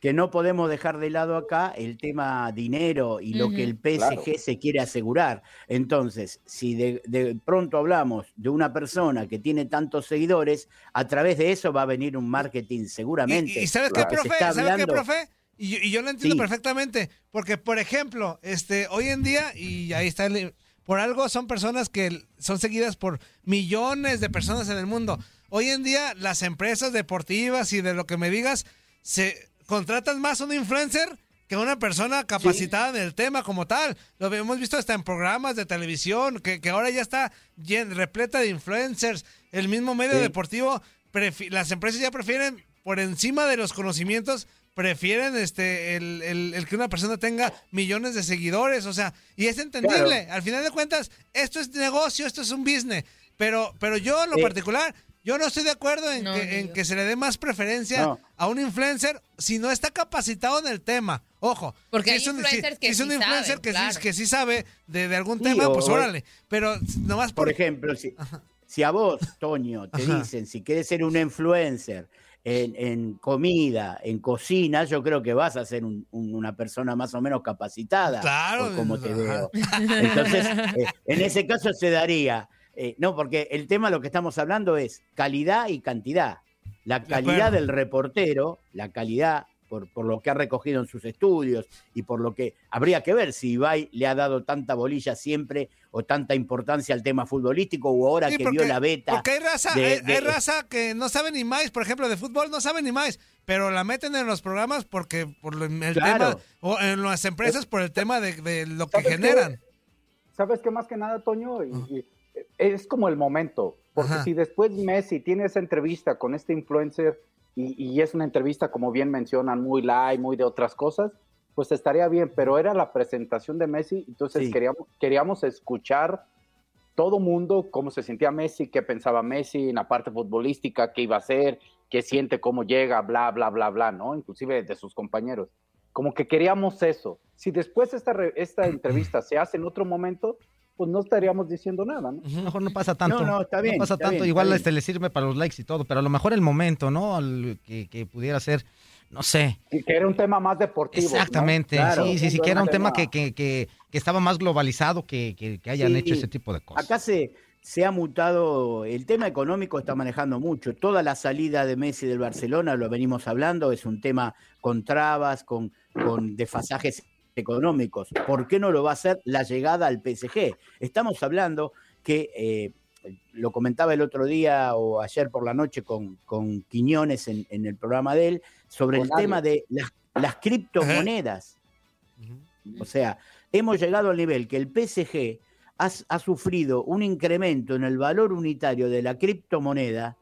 Que no podemos dejar de lado acá el tema dinero y lo que el PSG
claro.
se quiere asegurar. Entonces, si de, de pronto hablamos de una persona que tiene tantos seguidores, a través de eso va a venir un marketing seguramente.
¿Y sabes qué, profe? ¿Sabes qué, profe? Y yo, y yo lo entiendo
Sí.
perfectamente. Porque, por ejemplo, este, hoy en día, y ahí está, el- por algo son personas que son seguidas por millones de personas en el mundo. Hoy en día, las empresas deportivas y de lo que me digas, se contratan más a un influencer que una persona capacitada en el tema como tal. Lo hemos visto hasta en programas de televisión, que, que ahora ya está llen- repleta de influencers. El mismo medio
Sí.
deportivo, las empresas ya prefieren, por encima de los conocimientos, prefieren este el, el- el que una persona tenga millones de seguidores, o sea, y es entendible.
Claro.
Al final de cuentas, esto es negocio, esto es un business. Pero, pero yo en lo
Sí.
particular, yo no estoy de acuerdo en,
No,
que, en que se le dé más preferencia
No.
a un influencer si no está capacitado en el tema. Ojo.
Porque
si
hay
es un, si-
que
si es un
sí
influencer
saben,
que,
claro.
sí, que sí sabe de, de algún
Sí,
tema,
o-
pues órale. Pero nomás por...
Por ejemplo, si, si a vos, Toño, te
Ajá.
dicen si quieres ser un influencer en, en comida, en cocina, yo creo que vas a ser un- un- una persona más o menos capacitada.
Claro,
por como te veo. Entonces, eh, en ese caso se daría. Eh, no, porque el tema lo que estamos hablando es calidad y cantidad. La calidad del reportero, la calidad por, por lo que ha recogido en sus estudios y por lo que habría que ver si Ibai le ha dado tanta bolilla siempre o tanta importancia al tema futbolístico o ahora
Sí,
que
porque-
dio la beta.
Porque hay raza,
de-
hay,
de-
hay raza que no sabe ni más, por ejemplo, de fútbol no sabe ni más, pero la meten en los programas porque por lo- el
Claro.
tema, o en las empresas por el tema de, de lo que generan.
¿Sabes qué más que nada, Toño? Y- y es como el momento. Porque
Ajá.
si después Messi tiene esa entrevista con este influencer y, y es una entrevista, como bien mencionan, muy live, muy de otras cosas, pues estaría bien. Pero era la presentación de Messi, entonces
Sí.
queríamos, queríamos escuchar todo mundo cómo se sentía Messi, qué pensaba Messi en la parte futbolística, qué iba a hacer, qué siente, cómo llega, bla, bla, bla, bla, ¿no? Inclusive de sus compañeros. Como que queríamos eso. Si después esta, esta entrevista se hace en otro momento, pues no estaríamos diciendo nada, ¿no?
Mejor no pasa tanto.
No, no, está bien,
pasa
está
tanto.
bien,
Igual este le sirve para los likes y todo, pero a lo mejor el momento, ¿no? El que, que pudiera ser, no sé.
Que que era un tema más deportivo. ¿no?
Exactamente.
Claro.
sí, sí, sí, que era un tema
tema-
que, que, que, que estaba más globalizado que, que, que hayan
Sí,
hecho ese tipo de cosas.
Acá se, se ha mutado, el tema económico está manejando mucho. Toda la salida de Messi del Barcelona, lo venimos hablando, es un tema con trabas, con, con desfasajes económicos. ¿Por qué no lo va a hacer la llegada al PSG? Estamos hablando que, eh, lo comentaba el otro día o ayer por la noche con, con Quiñones en, en el programa de él, sobre el
nadie.
tema de las, las criptomonedas. O sea, hemos llegado al nivel que el PSG ha, ha sufrido un incremento en el valor unitario de la criptomoneda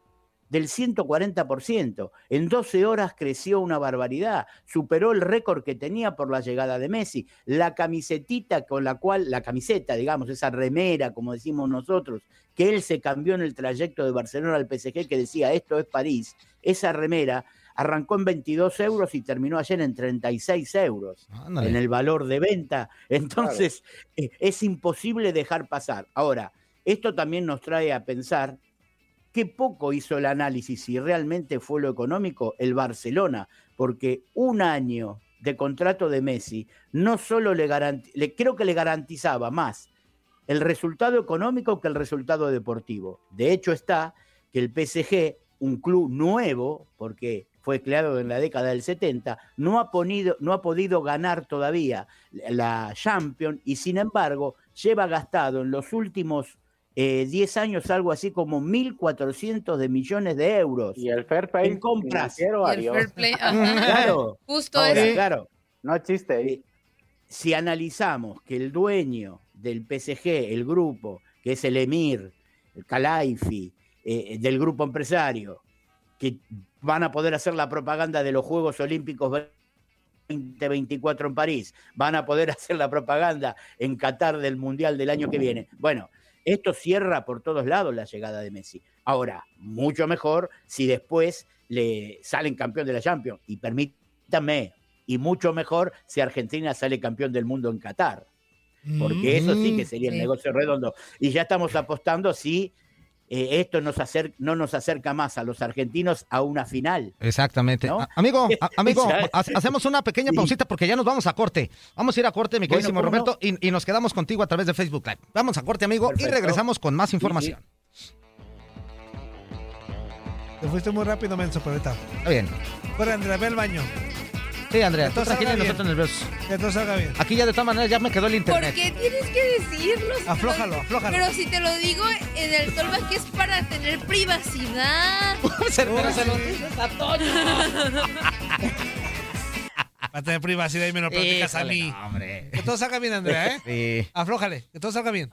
del 140%. En 12 horas creció una barbaridad, superó el récord que tenía por la llegada de Messi. La camisetita con la cual, la camiseta, digamos, esa remera, como decimos nosotros, que él se cambió en el trayecto de Barcelona al PSG, que decía esto es París, esa remera arrancó en 22 euros y terminó ayer en 36 euros en el valor de venta. Entonces, eh, es imposible dejar pasar. Ahora, esto también nos trae a pensar qué poco hizo el análisis si realmente fue lo económico el Barcelona, porque un año de contrato de Messi no solo le, creo que le garantizaba más el resultado económico que el resultado deportivo. De hecho está que el PSG, un club nuevo, porque fue creado en la década del 70, no ha, no ha podido ganar todavía la Champions y sin embargo lleva gastado en los últimos eh, 10 años algo así como 1.400 de millones de euros.
Y el fair play
en compras.
financiero,
Y el
adiós.
fair play, ajá.
Claro.
Justo
Ahora,
eso.
claro.
No existe ahí.
Si analizamos que el dueño del PSG, el grupo, que es el Emir, el Calaifi, eh, del grupo empresario, que van a poder hacer la propaganda de los Juegos Olímpicos 2024 en París, van a poder hacer la propaganda en Qatar del Mundial del año que viene. Bueno, esto cierra por todos lados la llegada de Messi. Ahora, mucho mejor si después le salen campeón de la Champions. Y permítanme, y mucho mejor si Argentina sale campeón del mundo en Qatar. Porque eso sí que sería el
Sí.
negocio redondo. Y ya estamos apostando si eh, esto nos acer- no nos acerca más a los argentinos a una final.
Exactamente. Amigo, a- amigo, ha- hacemos una pequeña
Sí.
pausita porque ya nos vamos a corte. Vamos a ir a corte, mi queridísimo
¿cómo
Roberto, y, y nos quedamos contigo a través de Facebook Live. Vamos a corte, amigo, y regresamos con más
Sí, sí.
información.
Te fuiste muy rápido, Menso, pero ahorita.
Está bien.
Fuera, Andrea, ve al baño.
Sí, Andrea, tú tranquila y nosotros nerviosos.
Que todo salga bien.
Aquí ya de todas maneras ya me quedó el
¿Por
internet.
qué tienes que decirlo? Si lo-
Aflójalo, aflójalo.
Pero si te lo digo en el tollback que es para tener privacidad.
Pero se lo dices a Toño.
Para tener privacidad y me lo platicas a
Híjole,
mí.
no, hombre.
Que todo salga bien, Andrea, ¿eh?
Sí.
Aflójale, que todo salga bien.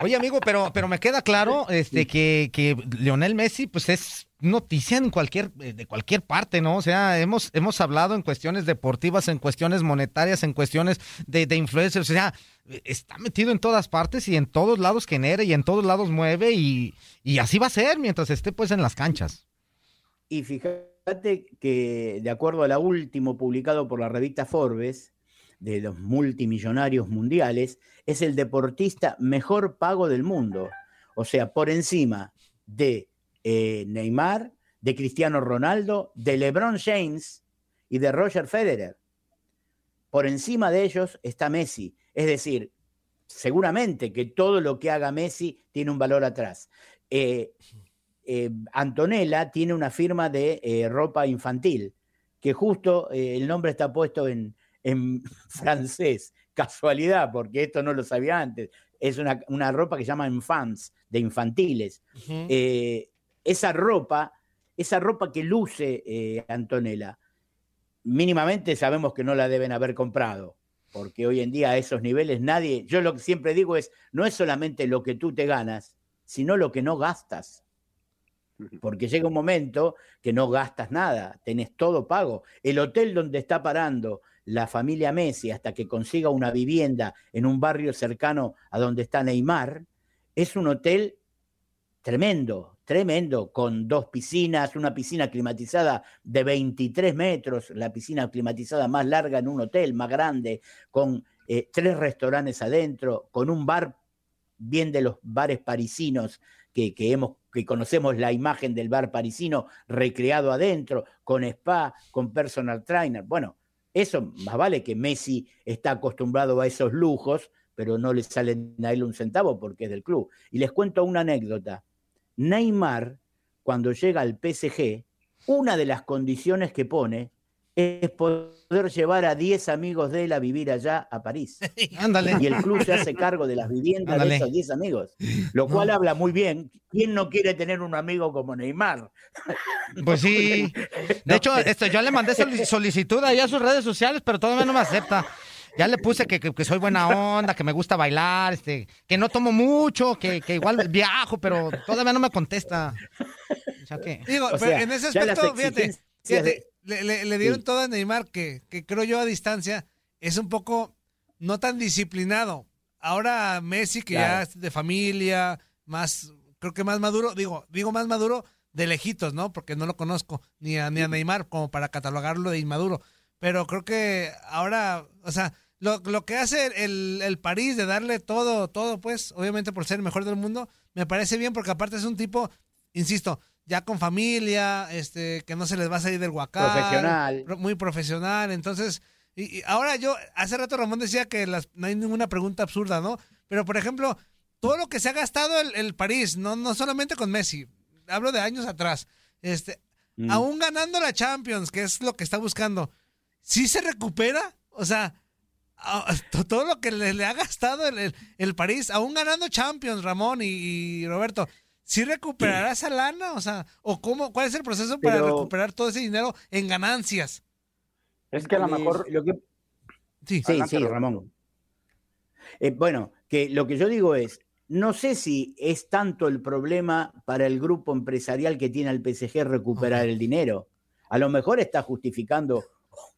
Oye, amigo, pero, pero me queda claro este, que, que Lionel Messi, pues es noticia en cualquier, eh, de cualquier parte, ¿no? O sea, hemos, hemos hablado en cuestiones deportivas, en cuestiones monetarias, en cuestiones de, de influencers, o sea, está metido en todas partes y en todos lados genera y en todos lados mueve y, y así va a ser mientras esté pues en las canchas.
Y fíjate que, de acuerdo a la último publicado por la revista Forbes, de los multimillonarios mundiales, es el deportista mejor pago del mundo. O sea, por encima de eh, Neymar, de Cristiano Ronaldo, de LeBron James y de Roger Federer. Por encima de ellos está Messi. Es decir, seguramente que todo lo que haga Messi tiene un valor atrás. Eh, eh, Antonella tiene una firma de eh, ropa infantil que justo el nombre está puesto en, en francés. Casualidad, porque esto no lo sabía antes. Es una, una ropa que se llama infants, de infantiles. Esa ropa, esa ropa que luce eh, Antonella, mínimamente sabemos que no la deben haber comprado, porque hoy en día a esos niveles nadie, yo lo que siempre digo es, no es solamente lo que tú te ganas, sino lo que no gastas. Porque llega un momento que no gastas nada, tenés todo pago. El hotel donde está parando la familia Messi hasta que consiga una vivienda en un barrio cercano a donde está Neymar, es un hotel tremendo, tremendo, con dos piscinas, una piscina climatizada de 23 metros, la piscina climatizada más larga en un hotel, más grande, con eh, tres restaurantes adentro, con un bar bien de los bares parisinos que, que, hemos, que conocemos la imagen del bar parisino recreado adentro, con spa, con personal trainer. Bueno, eso más vale que Messi está acostumbrado a esos lujos, pero no le salen a él un centavo porque es del club. Y les cuento una anécdota. Neymar, cuando llega al PSG, una de las condiciones que pone es poder llevar a 10 amigos de él a vivir allá a París.
Ándale.
Y el club se hace cargo de las viviendas de esos 10 amigos. Lo cual habla muy bien. ¿Quién no quiere tener un amigo como Neymar?
Pues sí. De hecho, esto, yo le mandé solic- solicitud ahí a sus redes sociales, pero todavía no me acepta. Ya le puse que, que- que soy buena onda, que me gusta bailar, este, que no tomo mucho, que, que igual viajo, pero todavía no me contesta. O sea que-
Digo,
O
pero en ese aspecto, fíjate, fíjate, le, le- le dieron
Sí.
todo a Neymar que, que creo yo a distancia es un poco no tan disciplinado. Ahora Messi, que ya es de familia, más, creo que más maduro, digo, digo más maduro de lejitos, ¿no? Porque no lo conozco, ni a, ni a Neymar como para catalogarlo de inmaduro. Pero creo que ahora, o sea, lo, lo que hace el, el París de darle todo, todo, pues, obviamente por ser el mejor del mundo, me parece bien porque aparte es un tipo, insisto, ya con familia, este, que no se les va a salir del huacal.
Profesional.
pro- Muy profesional. Entonces, y, y ahora yo, hace rato Ramón decía que las, no hay ninguna pregunta absurda, ¿no? Pero, por ejemplo, todo lo que se ha gastado el, el París, no, no solamente con Messi, hablo de años atrás, este,
Mm.
aún ganando la Champions, que es lo que está buscando, ¿sí se recupera? O sea, todo lo que le, le ha gastado el, el, el París, aún ganando Champions, Ramón y, y Roberto, ¿sí recuperará esa lana? O sea, ¿o cómo, cuál es el proceso para
Pero-
recuperar todo ese dinero en ganancias?
Es que a lo mejor.
Lo que...
Sí,
sí,
adelante,
sí,
Roberto.
Ramón. Eh, bueno, que lo que yo digo es, no sé si es tanto el problema para el grupo empresarial que tiene al PSG recuperar el dinero. A lo mejor está justificando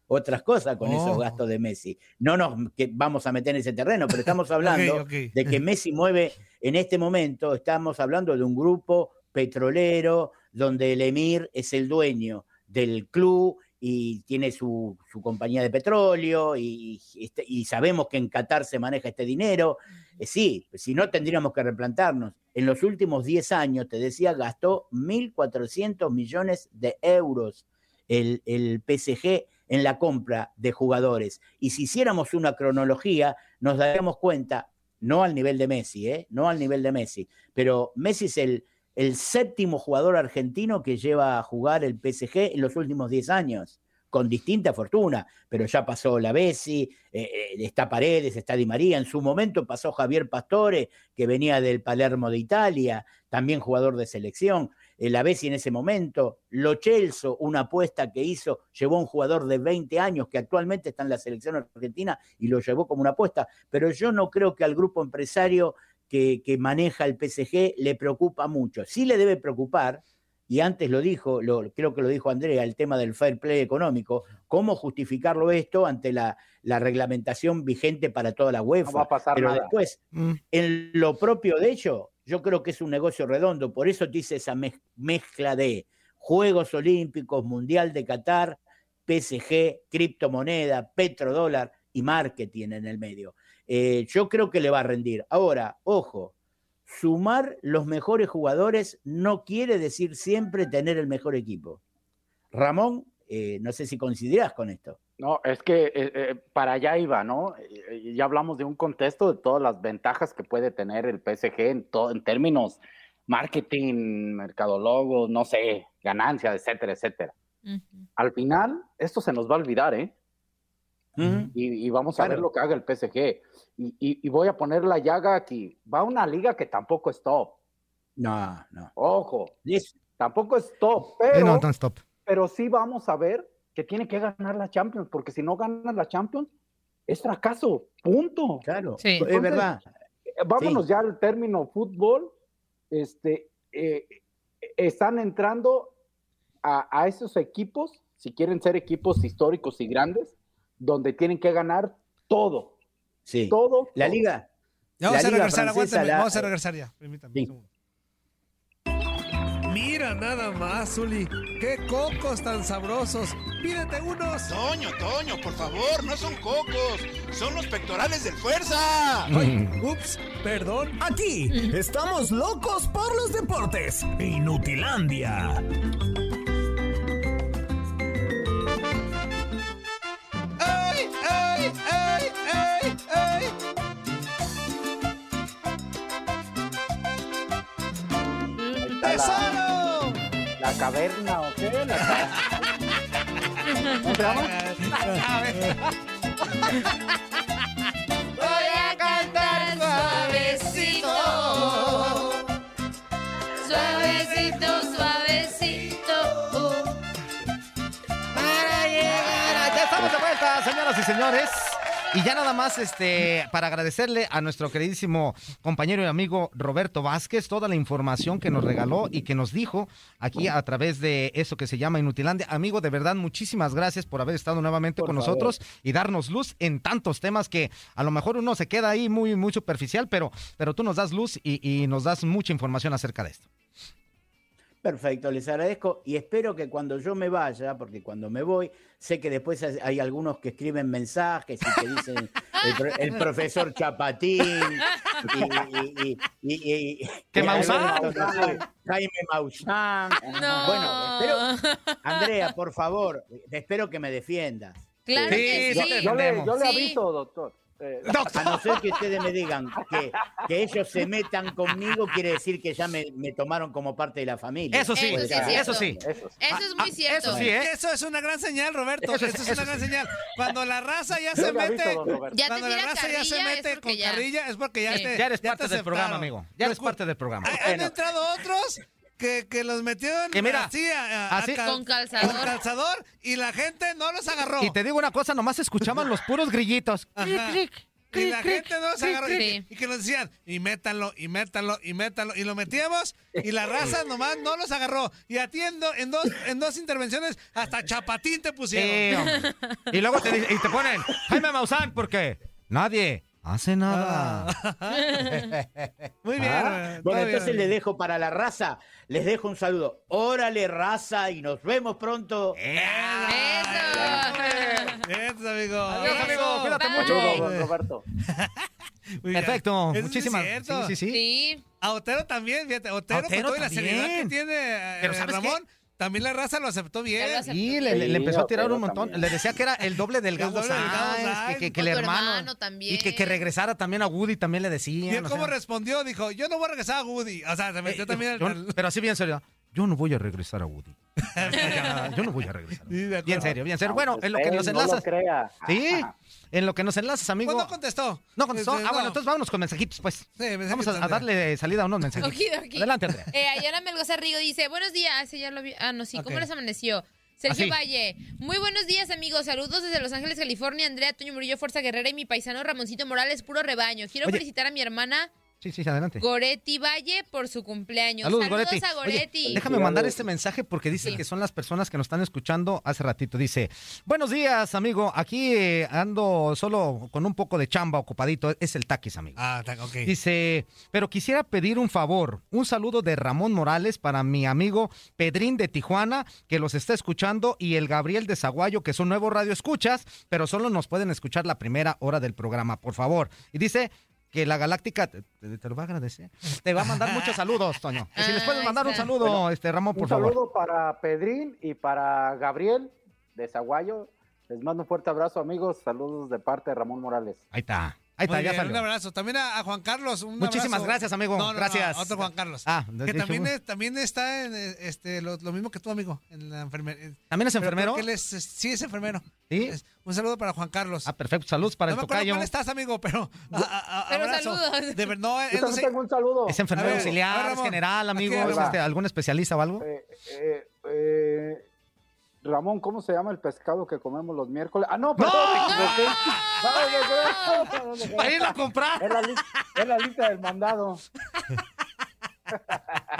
otras cosas con esos
Oh.
gastos de Messi. No nos que vamos a meter en ese terreno, pero estamos hablando de que Messi mueve en este momento, estamos hablando de un grupo petrolero donde el emir es el dueño del club y tiene su, su compañía de petróleo y, este- y sabemos que en Qatar se maneja este dinero. Eh, sí, si no tendríamos que replantarnos. En los últimos 10 años, te decía, gastó 1.400 millones de euros el, el PSG en la compra de jugadores. Y si hiciéramos una cronología, nos daríamos cuenta, no al nivel de Messi, ¿eh? no al nivel de Messi, pero Messi es el, el séptimo jugador argentino que lleva a jugar el PSG en los últimos 10 años, con distinta fortuna, pero ya pasó la Bessi, eh, eh, está Paredes, está Di María, en su momento pasó Javier Pastore, que venía del Palermo de Italia, también jugador de selección, la Bessi en ese momento, Lo Celso, una apuesta que hizo, llevó a un jugador de 20 años que actualmente está en la selección argentina y lo llevó como una apuesta, pero yo no creo que al grupo empresario que, que maneja el PSG le preocupa mucho. Sí le debe preocupar, y antes lo dijo, lo, creo que lo dijo Andrea, el tema del fair play económico, cómo justificarlo esto ante la, la reglamentación vigente para toda la UEFA.
va a pasar
Pero
nada.
después, en lo propio de ello, yo creo que es un negocio redondo, por eso te hice esa mez- mezcla de Juegos Olímpicos, Mundial de Qatar, PSG, criptomoneda, petrodólar y marketing en el medio. Eh, yo creo que le va a rendir. Ahora, ojo, sumar los mejores jugadores no quiere decir siempre tener el mejor equipo. Ramón, eh, no sé si coincidirás con esto.
No, es que eh, eh, para allá iba, ¿no? Eh, Ya hablamos de un contexto de todas las ventajas que puede tener el PSG en, todo, en términos marketing, mercadólogos, no sé, ganancias, etcétera, etcétera.
Al final, esto se nos va a olvidar, ¿eh? y, y vamos a ver lo que haga el PSG. Y, y- y voy a poner la llaga aquí. Va a una liga que tampoco es top.
No, no.
Ojo, tampoco es top, pero,
no, no, stop.
pero sí vamos a ver que tiene que ganar la Champions, porque si no ganas la Champions, es fracaso, punto.
Claro,
Sí.
es verdad.
eh, Vámonos ya al término fútbol. Este, eh, están entrando a, a esos equipos, si quieren ser equipos históricos y grandes, donde tienen que ganar todo.
Sí.
Todo.
La
todo.
liga.
Ya vamos
la
a
liga
regresar,
francesa,
aguántame,
la-
vamos a regresar ya. Permítame.
Sí.
un segundo. Mira nada más, Zuli. Qué cocos tan sabrosos. Pídete unos.
Toño, Toño, por favor, no son cocos, son los pectorales del fuerza.
Ay, ups, perdón. Aquí estamos locos por los deportes. Inutilandia.
Caverna, ¿o qué? La ca- ¿Cómo se llama?
Voy a cantar suavecito. Suavecito, suavecito.
Para llegar. Ya estamos de vuelta, señoras y señores. Y ya nada más, este, para agradecerle a nuestro queridísimo compañero y amigo Roberto Vázquez toda la información que nos regaló y que nos dijo aquí a través de eso que se llama Inutilandia. Amigo, de verdad, muchísimas gracias por haber estado nuevamente
Por
con
favor.
nosotros y darnos luz en tantos temas que a lo mejor uno se queda ahí muy, muy superficial, pero, pero tú nos das luz y, y nos das mucha información acerca de esto.
Perfecto, les agradezco y espero que cuando yo me vaya, porque cuando me voy, sé que después hay- algunos que escriben mensajes y que dicen el, pro- el profesor Chapatín y, y- y- y- y-
¿Que
y-
Maussan?
no sé, Jaime Maussan.
No.
Bueno, espero, Andrea, por favor, espero que me defiendas.
Claro
Sí,
que
sí
Yo le, yo le aviso, doctor. Eh,
A no ser que ustedes me digan que, que ellos se metan conmigo, quiere decir que ya me, me tomaron como parte de la familia.
Eso sí,
Eso sí es
eso sí.
eso sí.
Eso es muy cierto.
eso sí, ¿eh?
Eso es una gran señal, Roberto.
Eso
Eso,
es-
es
eso
una gran
sí.
señal. Cuando la raza ya
Yo
se mete.
Ya te
Cuando la raza ya se
es
mete con
ya.
carrilla es porque ya
Sí.
te.
Ya eres
te
parte del programa, amigo. Ya eres parte del programa.
Han entrado otros que, que los metieron
Que mira,
así, a- a-
así-
a cal-
Con calzador.
con calzador y la gente no los agarró.
Y te digo una cosa, nomás escuchaban los puros grillitos.
Ajá.
Clic, clic,
y la gente no los agarró. Y, y que nos decían, y métanlo, y métanlo, y métanlo. Y lo metíamos, y la raza nomás no los agarró. Y atiendo en dos, en dos intervenciones, hasta chapatín te pusieron.
Y luego te, y te ponen Jaime Maussan porque nadie hace nada.
Muy bien.
Ah,
eh,
Bueno, entonces
bien.
les dejo para la raza, les dejo un saludo. Órale, raza, y nos vemos pronto.
Eso.
Eso, amigo.
Adiós, amigo. Cuídate mucho.
Roberto.
Muy.
Perfecto. Muchísimas
cierto.
Sí, sí, sí.
Sí.
A Otero también, fíjate. Otero,
Otero
con toda la seriedad que tiene eh,
Pero ¿sabes
Ramón, también la raza lo aceptó bien.
Ya lo aceptó.
Y le, le- le
Sí,
empezó a tirar un montón.
también.
Le decía que era el doble del
El
Gabo
doble del Gabo
Sáenz,
Sáenz.
que, que, que
O
el hermano.
hermano también.
Y que, que regresara también a Woody también le
¿Y
decían.
él cómo
sea.
respondió? Dijo, yo no voy a regresar a Woody. O sea, se metió
Eh,
también
yo-
al... al-
Pero así bien serio. Yo no voy a regresar a Woody. Yo no voy a regresar.
Sí.
Bien serio, bien serio. Bueno, en lo que nos
no lo
enlazas.
crea.
Sí, en lo que nos enlazas, amigo.
¿Cuándo contestó?
No contestó.
Este,
Ah, bueno,
no.
entonces vámonos con mensajitos, pues.
mensajitos,
Vamos a, darle salida a unos mensajitos.
Okidoki.
Adelante, Andrea.
Eh, Ayala Melgoza Rigo dice, buenos días, ese ya lo vi. Ah, no, sí, ¿cómo les amaneció? Sergio
Así.
Valle, muy buenos días amigos, saludos desde Los Ángeles, California, Andrea Toño Murillo, Fuerza Guerrera y mi paisano Ramoncito Morales, puro rebaño. Quiero
Oye.
felicitar a mi hermana
Sí, sí, adelante.
Goretti Valle por su cumpleaños.
Saludos,
Saludos,
Goretti.
a
Oye,
Goretti.
déjame mandar este mensaje porque dice
Sí.
que son las personas que nos están escuchando hace ratito. Dice, buenos días, amigo. Aquí eh, ando solo con un poco de chamba ocupadito. Es el taquis, amigo.
Ah, ok.
Dice, pero quisiera pedir un favor, un saludo de Ramón Morales para mi amigo Pedrín de Tijuana, que los está escuchando, y el Gabriel de Zaguayo, que son nuevos radio escuchas, pero solo nos pueden escuchar la primera hora del programa, por favor. Y dice que la Galáctica te, te- te lo va a agradecer. Te va a mandar muchos saludos, Toño. Si les puedes
Ah,
mandar un saludo, este Ramón, por
Un
favor.
saludo para Pedrín y para Gabriel de Zaguayo. Les mando un fuerte abrazo, amigos. Saludos de parte de Ramón Morales.
Ahí está. Ahí está,
Muy
ya
bien,
salió.
Un abrazo. También a, a Juan Carlos. Un
Muchísimas
abrazo.
gracias, amigo.
No, no, no,
Gracias.
a otro Juan Carlos.
Ah,
que también, es- también está en este, lo, lo mismo que tú, amigo, en la enfermería.
¿También es enfermero?
él es, es- sí, es enfermero.
¿Sí?
Es- un saludo para Juan Carlos.
Ah, perfecto. Saludos para
no
el
me acuerdo
tocayo.
cuál estás, amigo, pero. a- a- a-
Pero
abrazo.
saludos.
De no, él
Yo
no
también
sé-
tengo un saludo.
Es enfermero
ver,
auxiliar,
ver, Ramón.
general, amigo.
Aquí,
¿Es
Ramón.
este, algún especialista o algo?
Eh, eh, eh, Ramón, ¿cómo se llama el pescado que comemos los miércoles? Ah, no, perdón. No, no.
Para ir a comprar.
Es la, es la lista del mandado.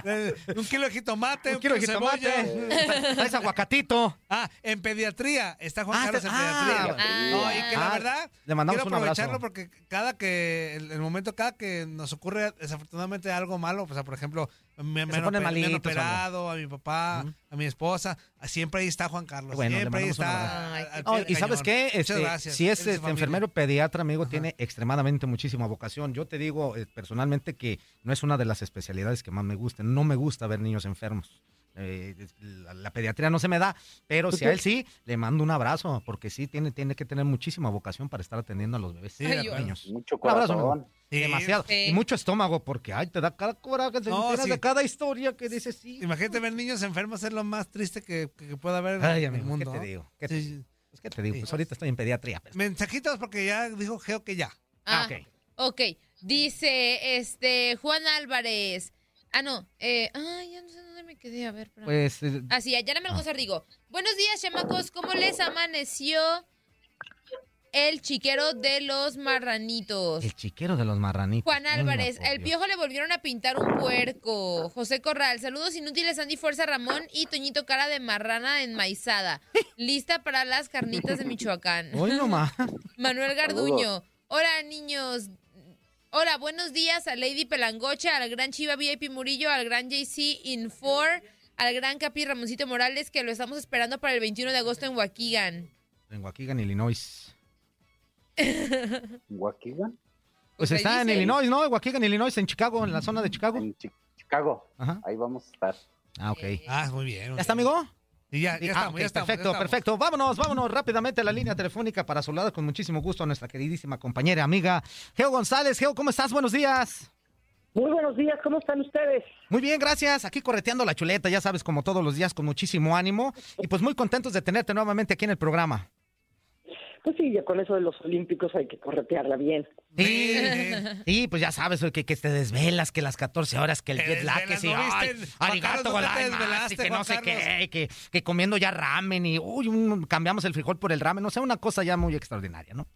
Eh, un kilo de jitomate, un,
Un kilo de jitomate. Traes aguacatito.
Ah, en pediatría. Está Juan
Ah,
Carlos en pediatría.
ah.
no, y que la
Ah,
verdad,
le mandamos
quiero
un
aprovecharlo porque cada que, el, el momento cada que nos ocurre desafortunadamente algo malo, o sea, por ejemplo, me, me me han
malitos o
operado, a mi papá, a mi esposa, siempre ahí está Juan Carlos.
Bueno,
siempre ahí está. al- al del
y sabes qué,
Muchas
Este,
gracias.
si es este, enfermero pediatra, amigo, tiene extremadamente muchísima vocación. Yo te digo eh, personalmente que no es una de las especialidades que más me gustan. No me gusta ver niños enfermos. Eh, la, la pediatría no se me da, pero si a él sí, le mando un abrazo, porque sí tiene, tiene que tener muchísima vocación para estar atendiendo a los bebés
Sí,
los niños.
Mucho
Un abrazo,
corazón.
Sí.
Demasiado.
Sí.
Y mucho estómago, porque ay, te da cada coraje, te
No,
enteras
sí.
de cada historia que dices sí.
Imagínate ver niños enfermos es lo más triste que, que pueda haber
Ay,
en el
amigo, ¿qué
mundo.
te digo? ¿Qué te, pues, ¿qué te digo?
Sí.
Pues ahorita estoy en pediatría. pues.
Mensajitos porque ya dijo Geo que ya.
Ah,
Ah,
ok.
ok. Dice este Juan Álvarez. Ah, no. Eh, ay, ya no sé me quedé. A ver.
Pues eh,
Así, allá me Algozar digo. Buenos días, chamacos. ¿Cómo les amaneció el chiquero de los marranitos?
el chiquero de los marranitos.
Juan Álvarez, el piojo le volvieron a pintar un puerco. José Corral, saludos inútiles, Andy Fuerza Ramón y Toñito Cara de Marrana enmaizada. Lista para las carnitas de Michoacán.
Hoy nomás.
Manuel Garduño. Hola, niños. Hola, buenos días a Lady Pelangocha, al gran Chiva VIP Murillo, al gran JC Infor, al gran Capi Ramoncito Morales, que lo estamos esperando para el 21 de agosto en Waukegan.
En Waukegan, Illinois.
¿Waukegan?
Pues está en. Illinois, ¿no? Waukegan, Illinois, en Chicago, en la zona de Chicago.
En Chi- Chicago.
Ajá.
Ahí vamos a estar.
Ah, ok.
Ah, muy bien.
¿Ya está, amigo?
Y ya, ya
ah,
estamos,
ok,
ya estamos.
perfecto,
ya estamos.
perfecto. Vámonos, vámonos rápidamente a la línea telefónica para saludar con muchísimo gusto a nuestra queridísima compañera, amiga Geo González. Geo, ¿cómo estás? Buenos días.
Muy buenos días, ¿cómo están ustedes?
Muy bien, gracias. Aquí correteando la chuleta, ya sabes, como todos los días, con muchísimo ánimo. Y pues muy contentos de tenerte nuevamente aquí en el programa.
Pues sí, ya con eso de los olímpicos hay que corretearla bien.
Sí, sí, pues ya sabes que, que te desvelas, que las 14 horas, que el jet lag, que sí,
¿no
ay, arigato,
Carlos, ¿no te
gozaimasu,
desvelaste,
y que no sé qué, que, que comiendo ya ramen y uy, un- cambiamos el frijol por el ramen, o sea, una cosa ya muy extraordinaria, ¿no?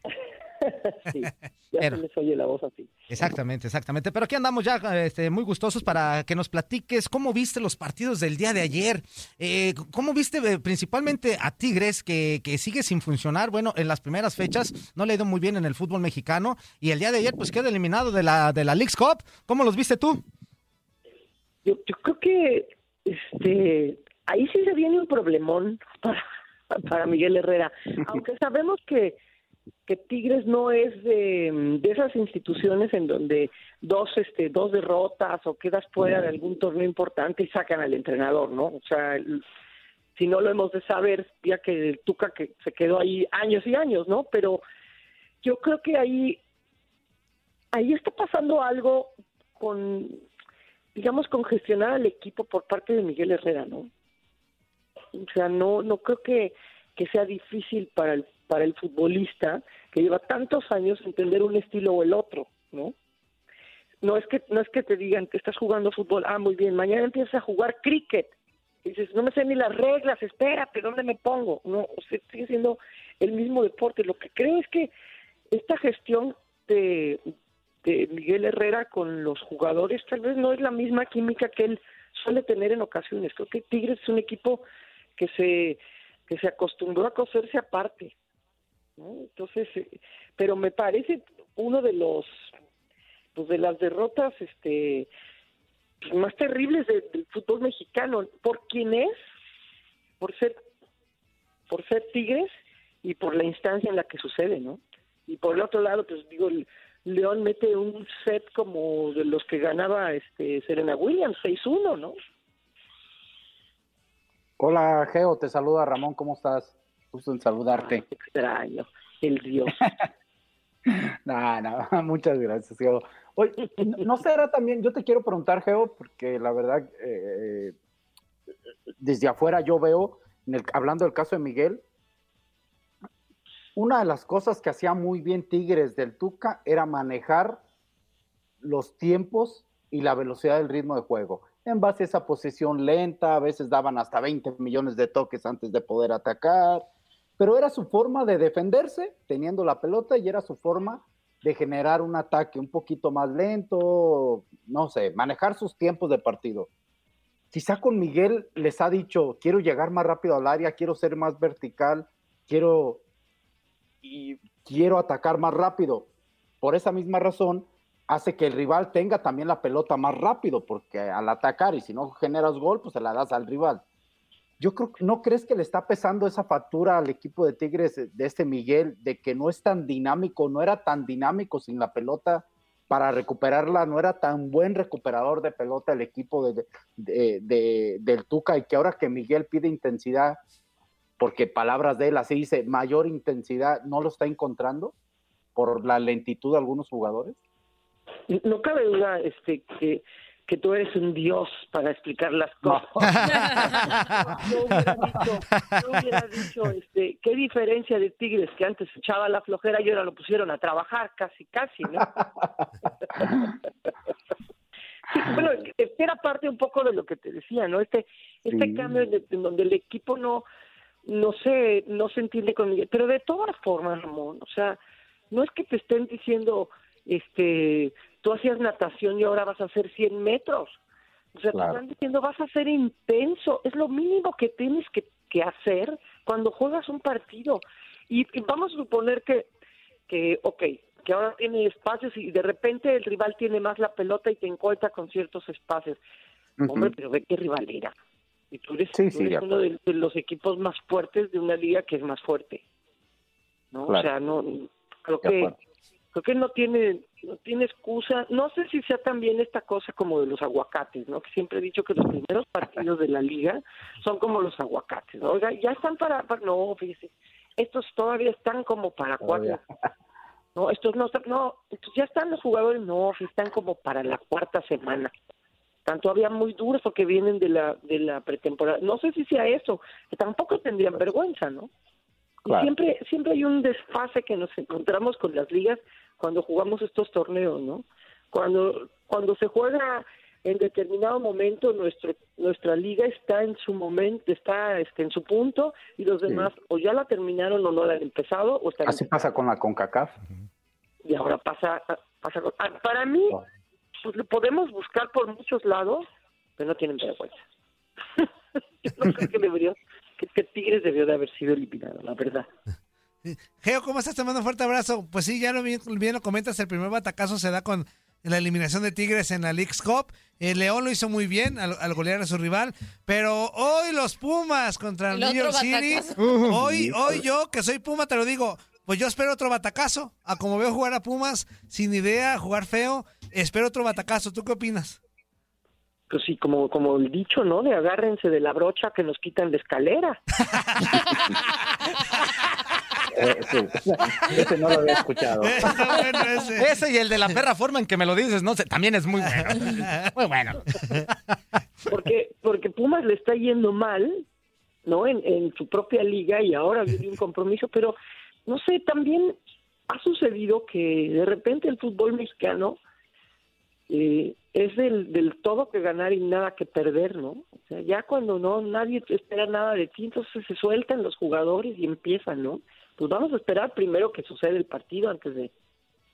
Sí, ya
Pero-
se les oye la voz así.
Exactamente, exactamente. Pero aquí andamos ya este, muy gustosos para que nos platiques cómo viste los partidos del día de ayer. Eh, ¿Cómo viste eh, principalmente a Tigres que, que sigue sin funcionar? Bueno, en las primeras fechas no le ha ido muy bien en el fútbol mexicano y el día de ayer pues queda eliminado de la, de la Leagues Cup. ¿Cómo los viste tú?
Yo, yo creo que este ahí sí se viene un problemón para, para Miguel Herrera. Aunque sabemos que, que Tigres no es de, de esas instituciones en donde dos este dos derrotas o quedas fuera de algún torneo importante y sacan al entrenador, ¿no? O sea, si no lo hemos de saber, ya que el Tuca que se quedó ahí años y años, ¿no? Pero yo creo que ahí ahí está pasando algo con digamos, congestionar al equipo por parte de Miguel Herrera, ¿no? O sea, no, no creo que, que sea difícil para el, para el futbolista que lleva tantos años entender un estilo o el otro, ¿no? No es que, no es que te digan que estás jugando fútbol, ah, muy bien, mañana empiezas a jugar cricket. Y dices, no me sé ni las reglas, espérate, ¿dónde me pongo? No, o sigue siendo el mismo deporte. Lo que creo es que esta gestión de, de Miguel Herrera con los jugadores tal vez no es la misma química que él suele tener en ocasiones. Creo que Tigres es un equipo que se que se acostumbró a coserse aparte. ¿No? Entonces, eh, pero me parece uno de los pues de las derrotas este más terribles de- del fútbol mexicano por quién es, por ser por ser Tigres y por la instancia en la que sucede, ¿no? Y por el otro lado, pues digo, el León mete un set como de los que ganaba este Serena Williams, 6-1, ¿no?
Hola, Geo, te saluda Ramón, ¿cómo estás? Gusto en saludarte.
Extraño, el Dios.
No, no, muchas gracias, Geo. Oye, no- no será también, yo te quiero preguntar, Geo, porque la verdad, eh, desde afuera yo veo, en el- hablando del caso de Miguel, una de las cosas que hacía muy bien Tigres del Tuca era manejar los tiempos y la velocidad del ritmo de juego. En base a esa posesión lenta, a veces daban hasta 20 millones de toques antes de poder atacar, pero era su forma de defenderse teniendo la pelota y era su forma de generar un ataque un poquito más lento, no sé, manejar sus tiempos de partido. Quizá con Miguel les ha dicho, quiero llegar más rápido al área, quiero ser más vertical, quiero y quiero atacar más rápido. Por esa misma razón, hace que el rival tenga también la pelota más rápido, porque al atacar y si no generas gol, pues se la das al rival. Yo creo no crees que le está pesando esa factura al equipo de Tigres de este Miguel, de que no es tan dinámico, no era tan dinámico sin la pelota para recuperarla, no era tan buen recuperador de pelota el equipo de- de- del Tuca y que ahora que Miguel pide intensidad, porque palabras de él así dice, mayor intensidad, no lo está encontrando por la lentitud de algunos jugadores.
No cabe duda este, que, que tú eres un dios para explicar las cosas. Yo hubiera dicho, yo hubiera dicho, este, qué diferencia de Tigres que antes echaba la flojera y ahora lo pusieron a trabajar casi, casi, ¿no? Sí, bueno, es que era parte un poco de lo que te decía, ¿no? Este, este
Sí.
cambio en, en donde el equipo no, no se, no se entiende con Miguel. Pero de todas formas, Ramón, o sea, no es que te estén diciendo, este, tú hacías natación y ahora vas a hacer 100 metros. O sea,
Claro.
te están diciendo, vas a ser intenso. Es lo mínimo que tienes que, que hacer cuando juegas un partido. Y, y vamos a suponer que, que, ok, que ahora tiene espacios y de repente el rival tiene más la pelota y te encuentra con ciertos espacios. Hombre, pero ve qué rival era. Y tú eres,
Sí,
tú
sí,
eres
de
uno de, de los equipos más fuertes de una liga que es más fuerte. ¿no? O sea, no creo que. Creo que no tiene no tiene excusa. No sé si sea también esta cosa como de los aguacates, ¿no? Que siempre he dicho que los primeros partidos de la liga son como los aguacates. ¿no? Oiga, ya están para, para- no, fíjese, estos todavía están como para cuatro. No, estos no están, no, estos ya están los jugadores, no, están como para la cuarta semana. Están todavía muy duros porque vienen de la de la pretemporada. No sé si sea eso, que tampoco tendrían vergüenza, ¿no? Y
Claro.
siempre siempre hay un desfase que nos encontramos con las ligas cuando jugamos estos torneos, ¿no? Cuando cuando se juega en determinado momento nuestro nuestra liga está en su momento, está este en su punto y los
Sí.
demás o ya la terminaron o no la han empezado o están
Así pasa con la CONCACAF.
y ahora pasa, pasa con- ah, para mí pues lo podemos buscar por muchos lados pero no tienen vergüenza yo no creo que debería que, que Tigres debió de haber sido eliminado la verdad
Geo, ¿cómo estás? Te mando un fuerte abrazo. Pues sí, ya lo bien, bien lo comentas, el primer batacazo se da con la eliminación de Tigres en la League's Cup. El León lo hizo muy bien al, al golear a su rival, pero hoy los Pumas contra el
El
New York City. Hoy, hoy yo, que soy Puma, te lo digo, pues yo espero otro batacazo. A como veo jugar a Pumas, sin idea, jugar feo, espero otro batacazo. ¿Tú qué opinas?
pues sí como como el dicho no de agárrense de la brocha que nos quitan la escalera
Eh. Ese no lo había escuchado.
ese. y el de la perra forma en que me lo dices, no sé, también es muy bueno. Muy bueno.
porque porque Pumas le está yendo mal no en, en su propia liga y ahora viene un compromiso pero no sé también ha sucedido que de repente el fútbol mexicano eh, es del, del todo que ganar y nada que perder no o sea ya cuando no nadie te espera nada de ti entonces se sueltan los jugadores y empiezan no pues vamos a esperar primero que suceda el partido antes de,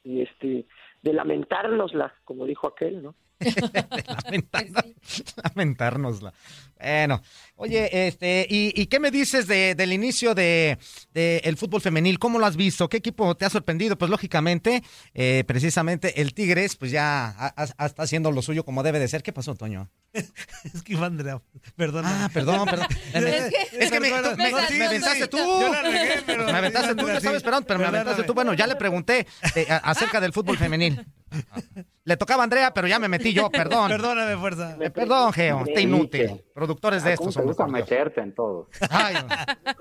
de, este de lamentárnosla como dijo aquel no
Lamentárnosla. Bueno, oye, este, ¿y, y qué me dices de, del inicio de, de el fútbol femenil? ¿Cómo lo has visto? ¿Qué equipo te ha sorprendido? Pues lógicamente, eh, precisamente el Tigres, pues ya ha- ha- está haciendo lo suyo como debe de ser. ¿Qué pasó, Toño?
Es que Iván Andrea, perdona.
Ah, perdón, perdón.
Es que-
Es que me, me-
no, sí,
me
sí,
aventaste
sí.
tú.
Yo la regué, pero-
Me aventaste tú, yo
Sí.
estaba esperando, pero me aventaste tú. Bueno, ya le pregunté eh, acerca del fútbol femenil. Le tocaba a Andrea, pero ya me metí yo, perdón.
Perdóname, fuerza.
Eh, Perdón, Geo, está inútil. Productores de estos
¿Cómo te gusta meterte en todo?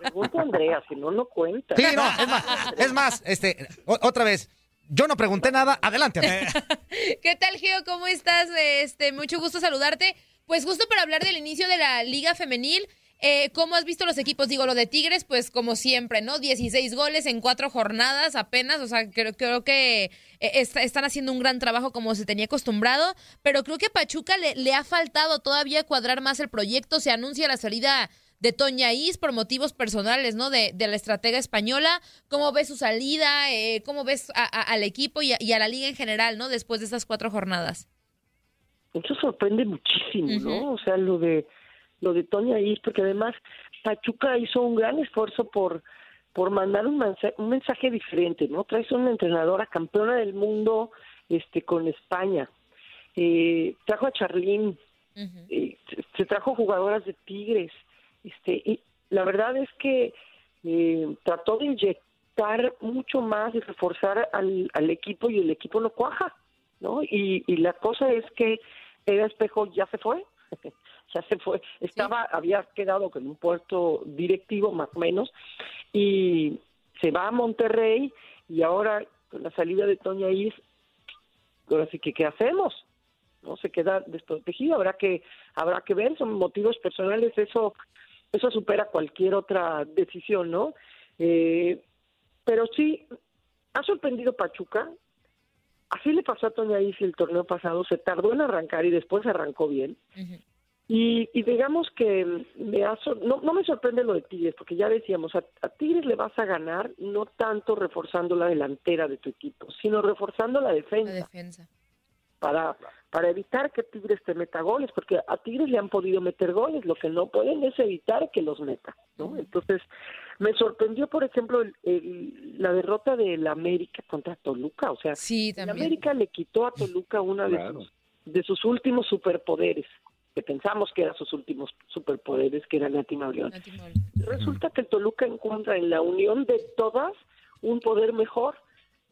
Pregunta a Andrea, si no, no cuenta.
Sí, no, es más, es más, este, o- otra vez, Yo no pregunté nada. Adelante.
¿Qué tal, Geo? ¿Cómo estás? Este, mucho gusto saludarte. Pues justo para hablar del inicio de la Liga Femenil, eh, ¿cómo has visto los equipos? Digo, lo de Tigres, pues como siempre, ¿no? 16 goles en cuatro jornadas apenas, o sea, creo, creo que eh, est- están haciendo un gran trabajo como se tenía acostumbrado, pero creo que Pachuca le, le ha faltado todavía cuadrar más el proyecto, se anuncia la salida de Toña Is por motivos personales, ¿no? De, de la estratega española. ¿Cómo ves su salida? Eh, ¿Cómo ves a- a- al equipo y a, y a la liga en general, ¿no? Después de esas cuatro jornadas.
Eso sorprende muchísimo, ¿no? O sea, lo de lo de Toña Is, porque además Pachuca hizo un gran esfuerzo por por mandar un mensaje, un mensaje diferente, ¿no? Traes una entrenadora campeona del mundo este con España. Eh, trajo a Charlín, eh, se- trajo jugadoras de Tigres. Este, y la verdad es que eh, trató de inyectar mucho más y reforzar al, al equipo y el equipo no cuaja, ¿no? Y, y la cosa es que Eda Espejo ya se fue, ya se fue, estaba, había quedado con un puesto directivo más o menos y se va a Monterrey y ahora con la salida de Toña Is, ahora sí que qué hacemos, no se queda desprotegido, habrá que habrá que ver, son motivos personales, eso eso supera cualquier otra decisión, ¿no? Eh, pero sí, ha sorprendido Pachuca. Así le pasó a Toña Is el torneo pasado, se tardó en arrancar y después arrancó bien. Y, y digamos que me ha sor- no, no me sorprende lo de Tigres, porque ya decíamos, a, a Tigres le vas a ganar no tanto reforzando la delantera de tu equipo, sino reforzando la defensa.
La defensa.
para, para evitar que Tigres te meta goles, porque a Tigres le han podido meter goles, lo que no pueden es evitar que los meta, ¿no? Entonces, me sorprendió, por ejemplo, el- el- la derrota del América contra Toluca, o sea,
sí,
el América le quitó a Toluca una de, sus, de sus últimos superpoderes, que pensamos que eran sus últimos superpoderes, que era Nati Mauleón. Resulta que el Toluca encuentra en la unión de todas un poder mejor,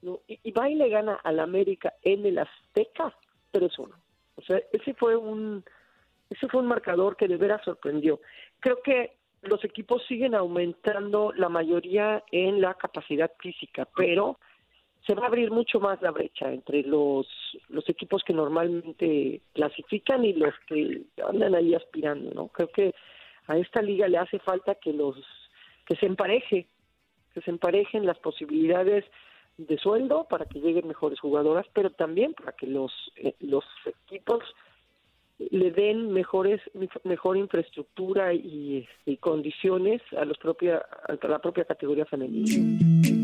¿no? y, y va y le gana al América en el Azteca 3-1. O sea, ese fue un ese fue un marcador que de veras sorprendió. Creo que los equipos siguen aumentando la mayoría en la capacidad física, pero se va a abrir mucho más la brecha entre los, los equipos que normalmente clasifican y los que andan ahí aspirando, ¿no? Creo que a esta liga le hace falta que los que se empareje, que se emparejen las posibilidades de sueldo para que lleguen mejores jugadoras, pero también para que los eh, los equipos le den mejores mejor infraestructura y, y condiciones a los propia a la propia categoría femenina.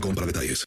para detalles.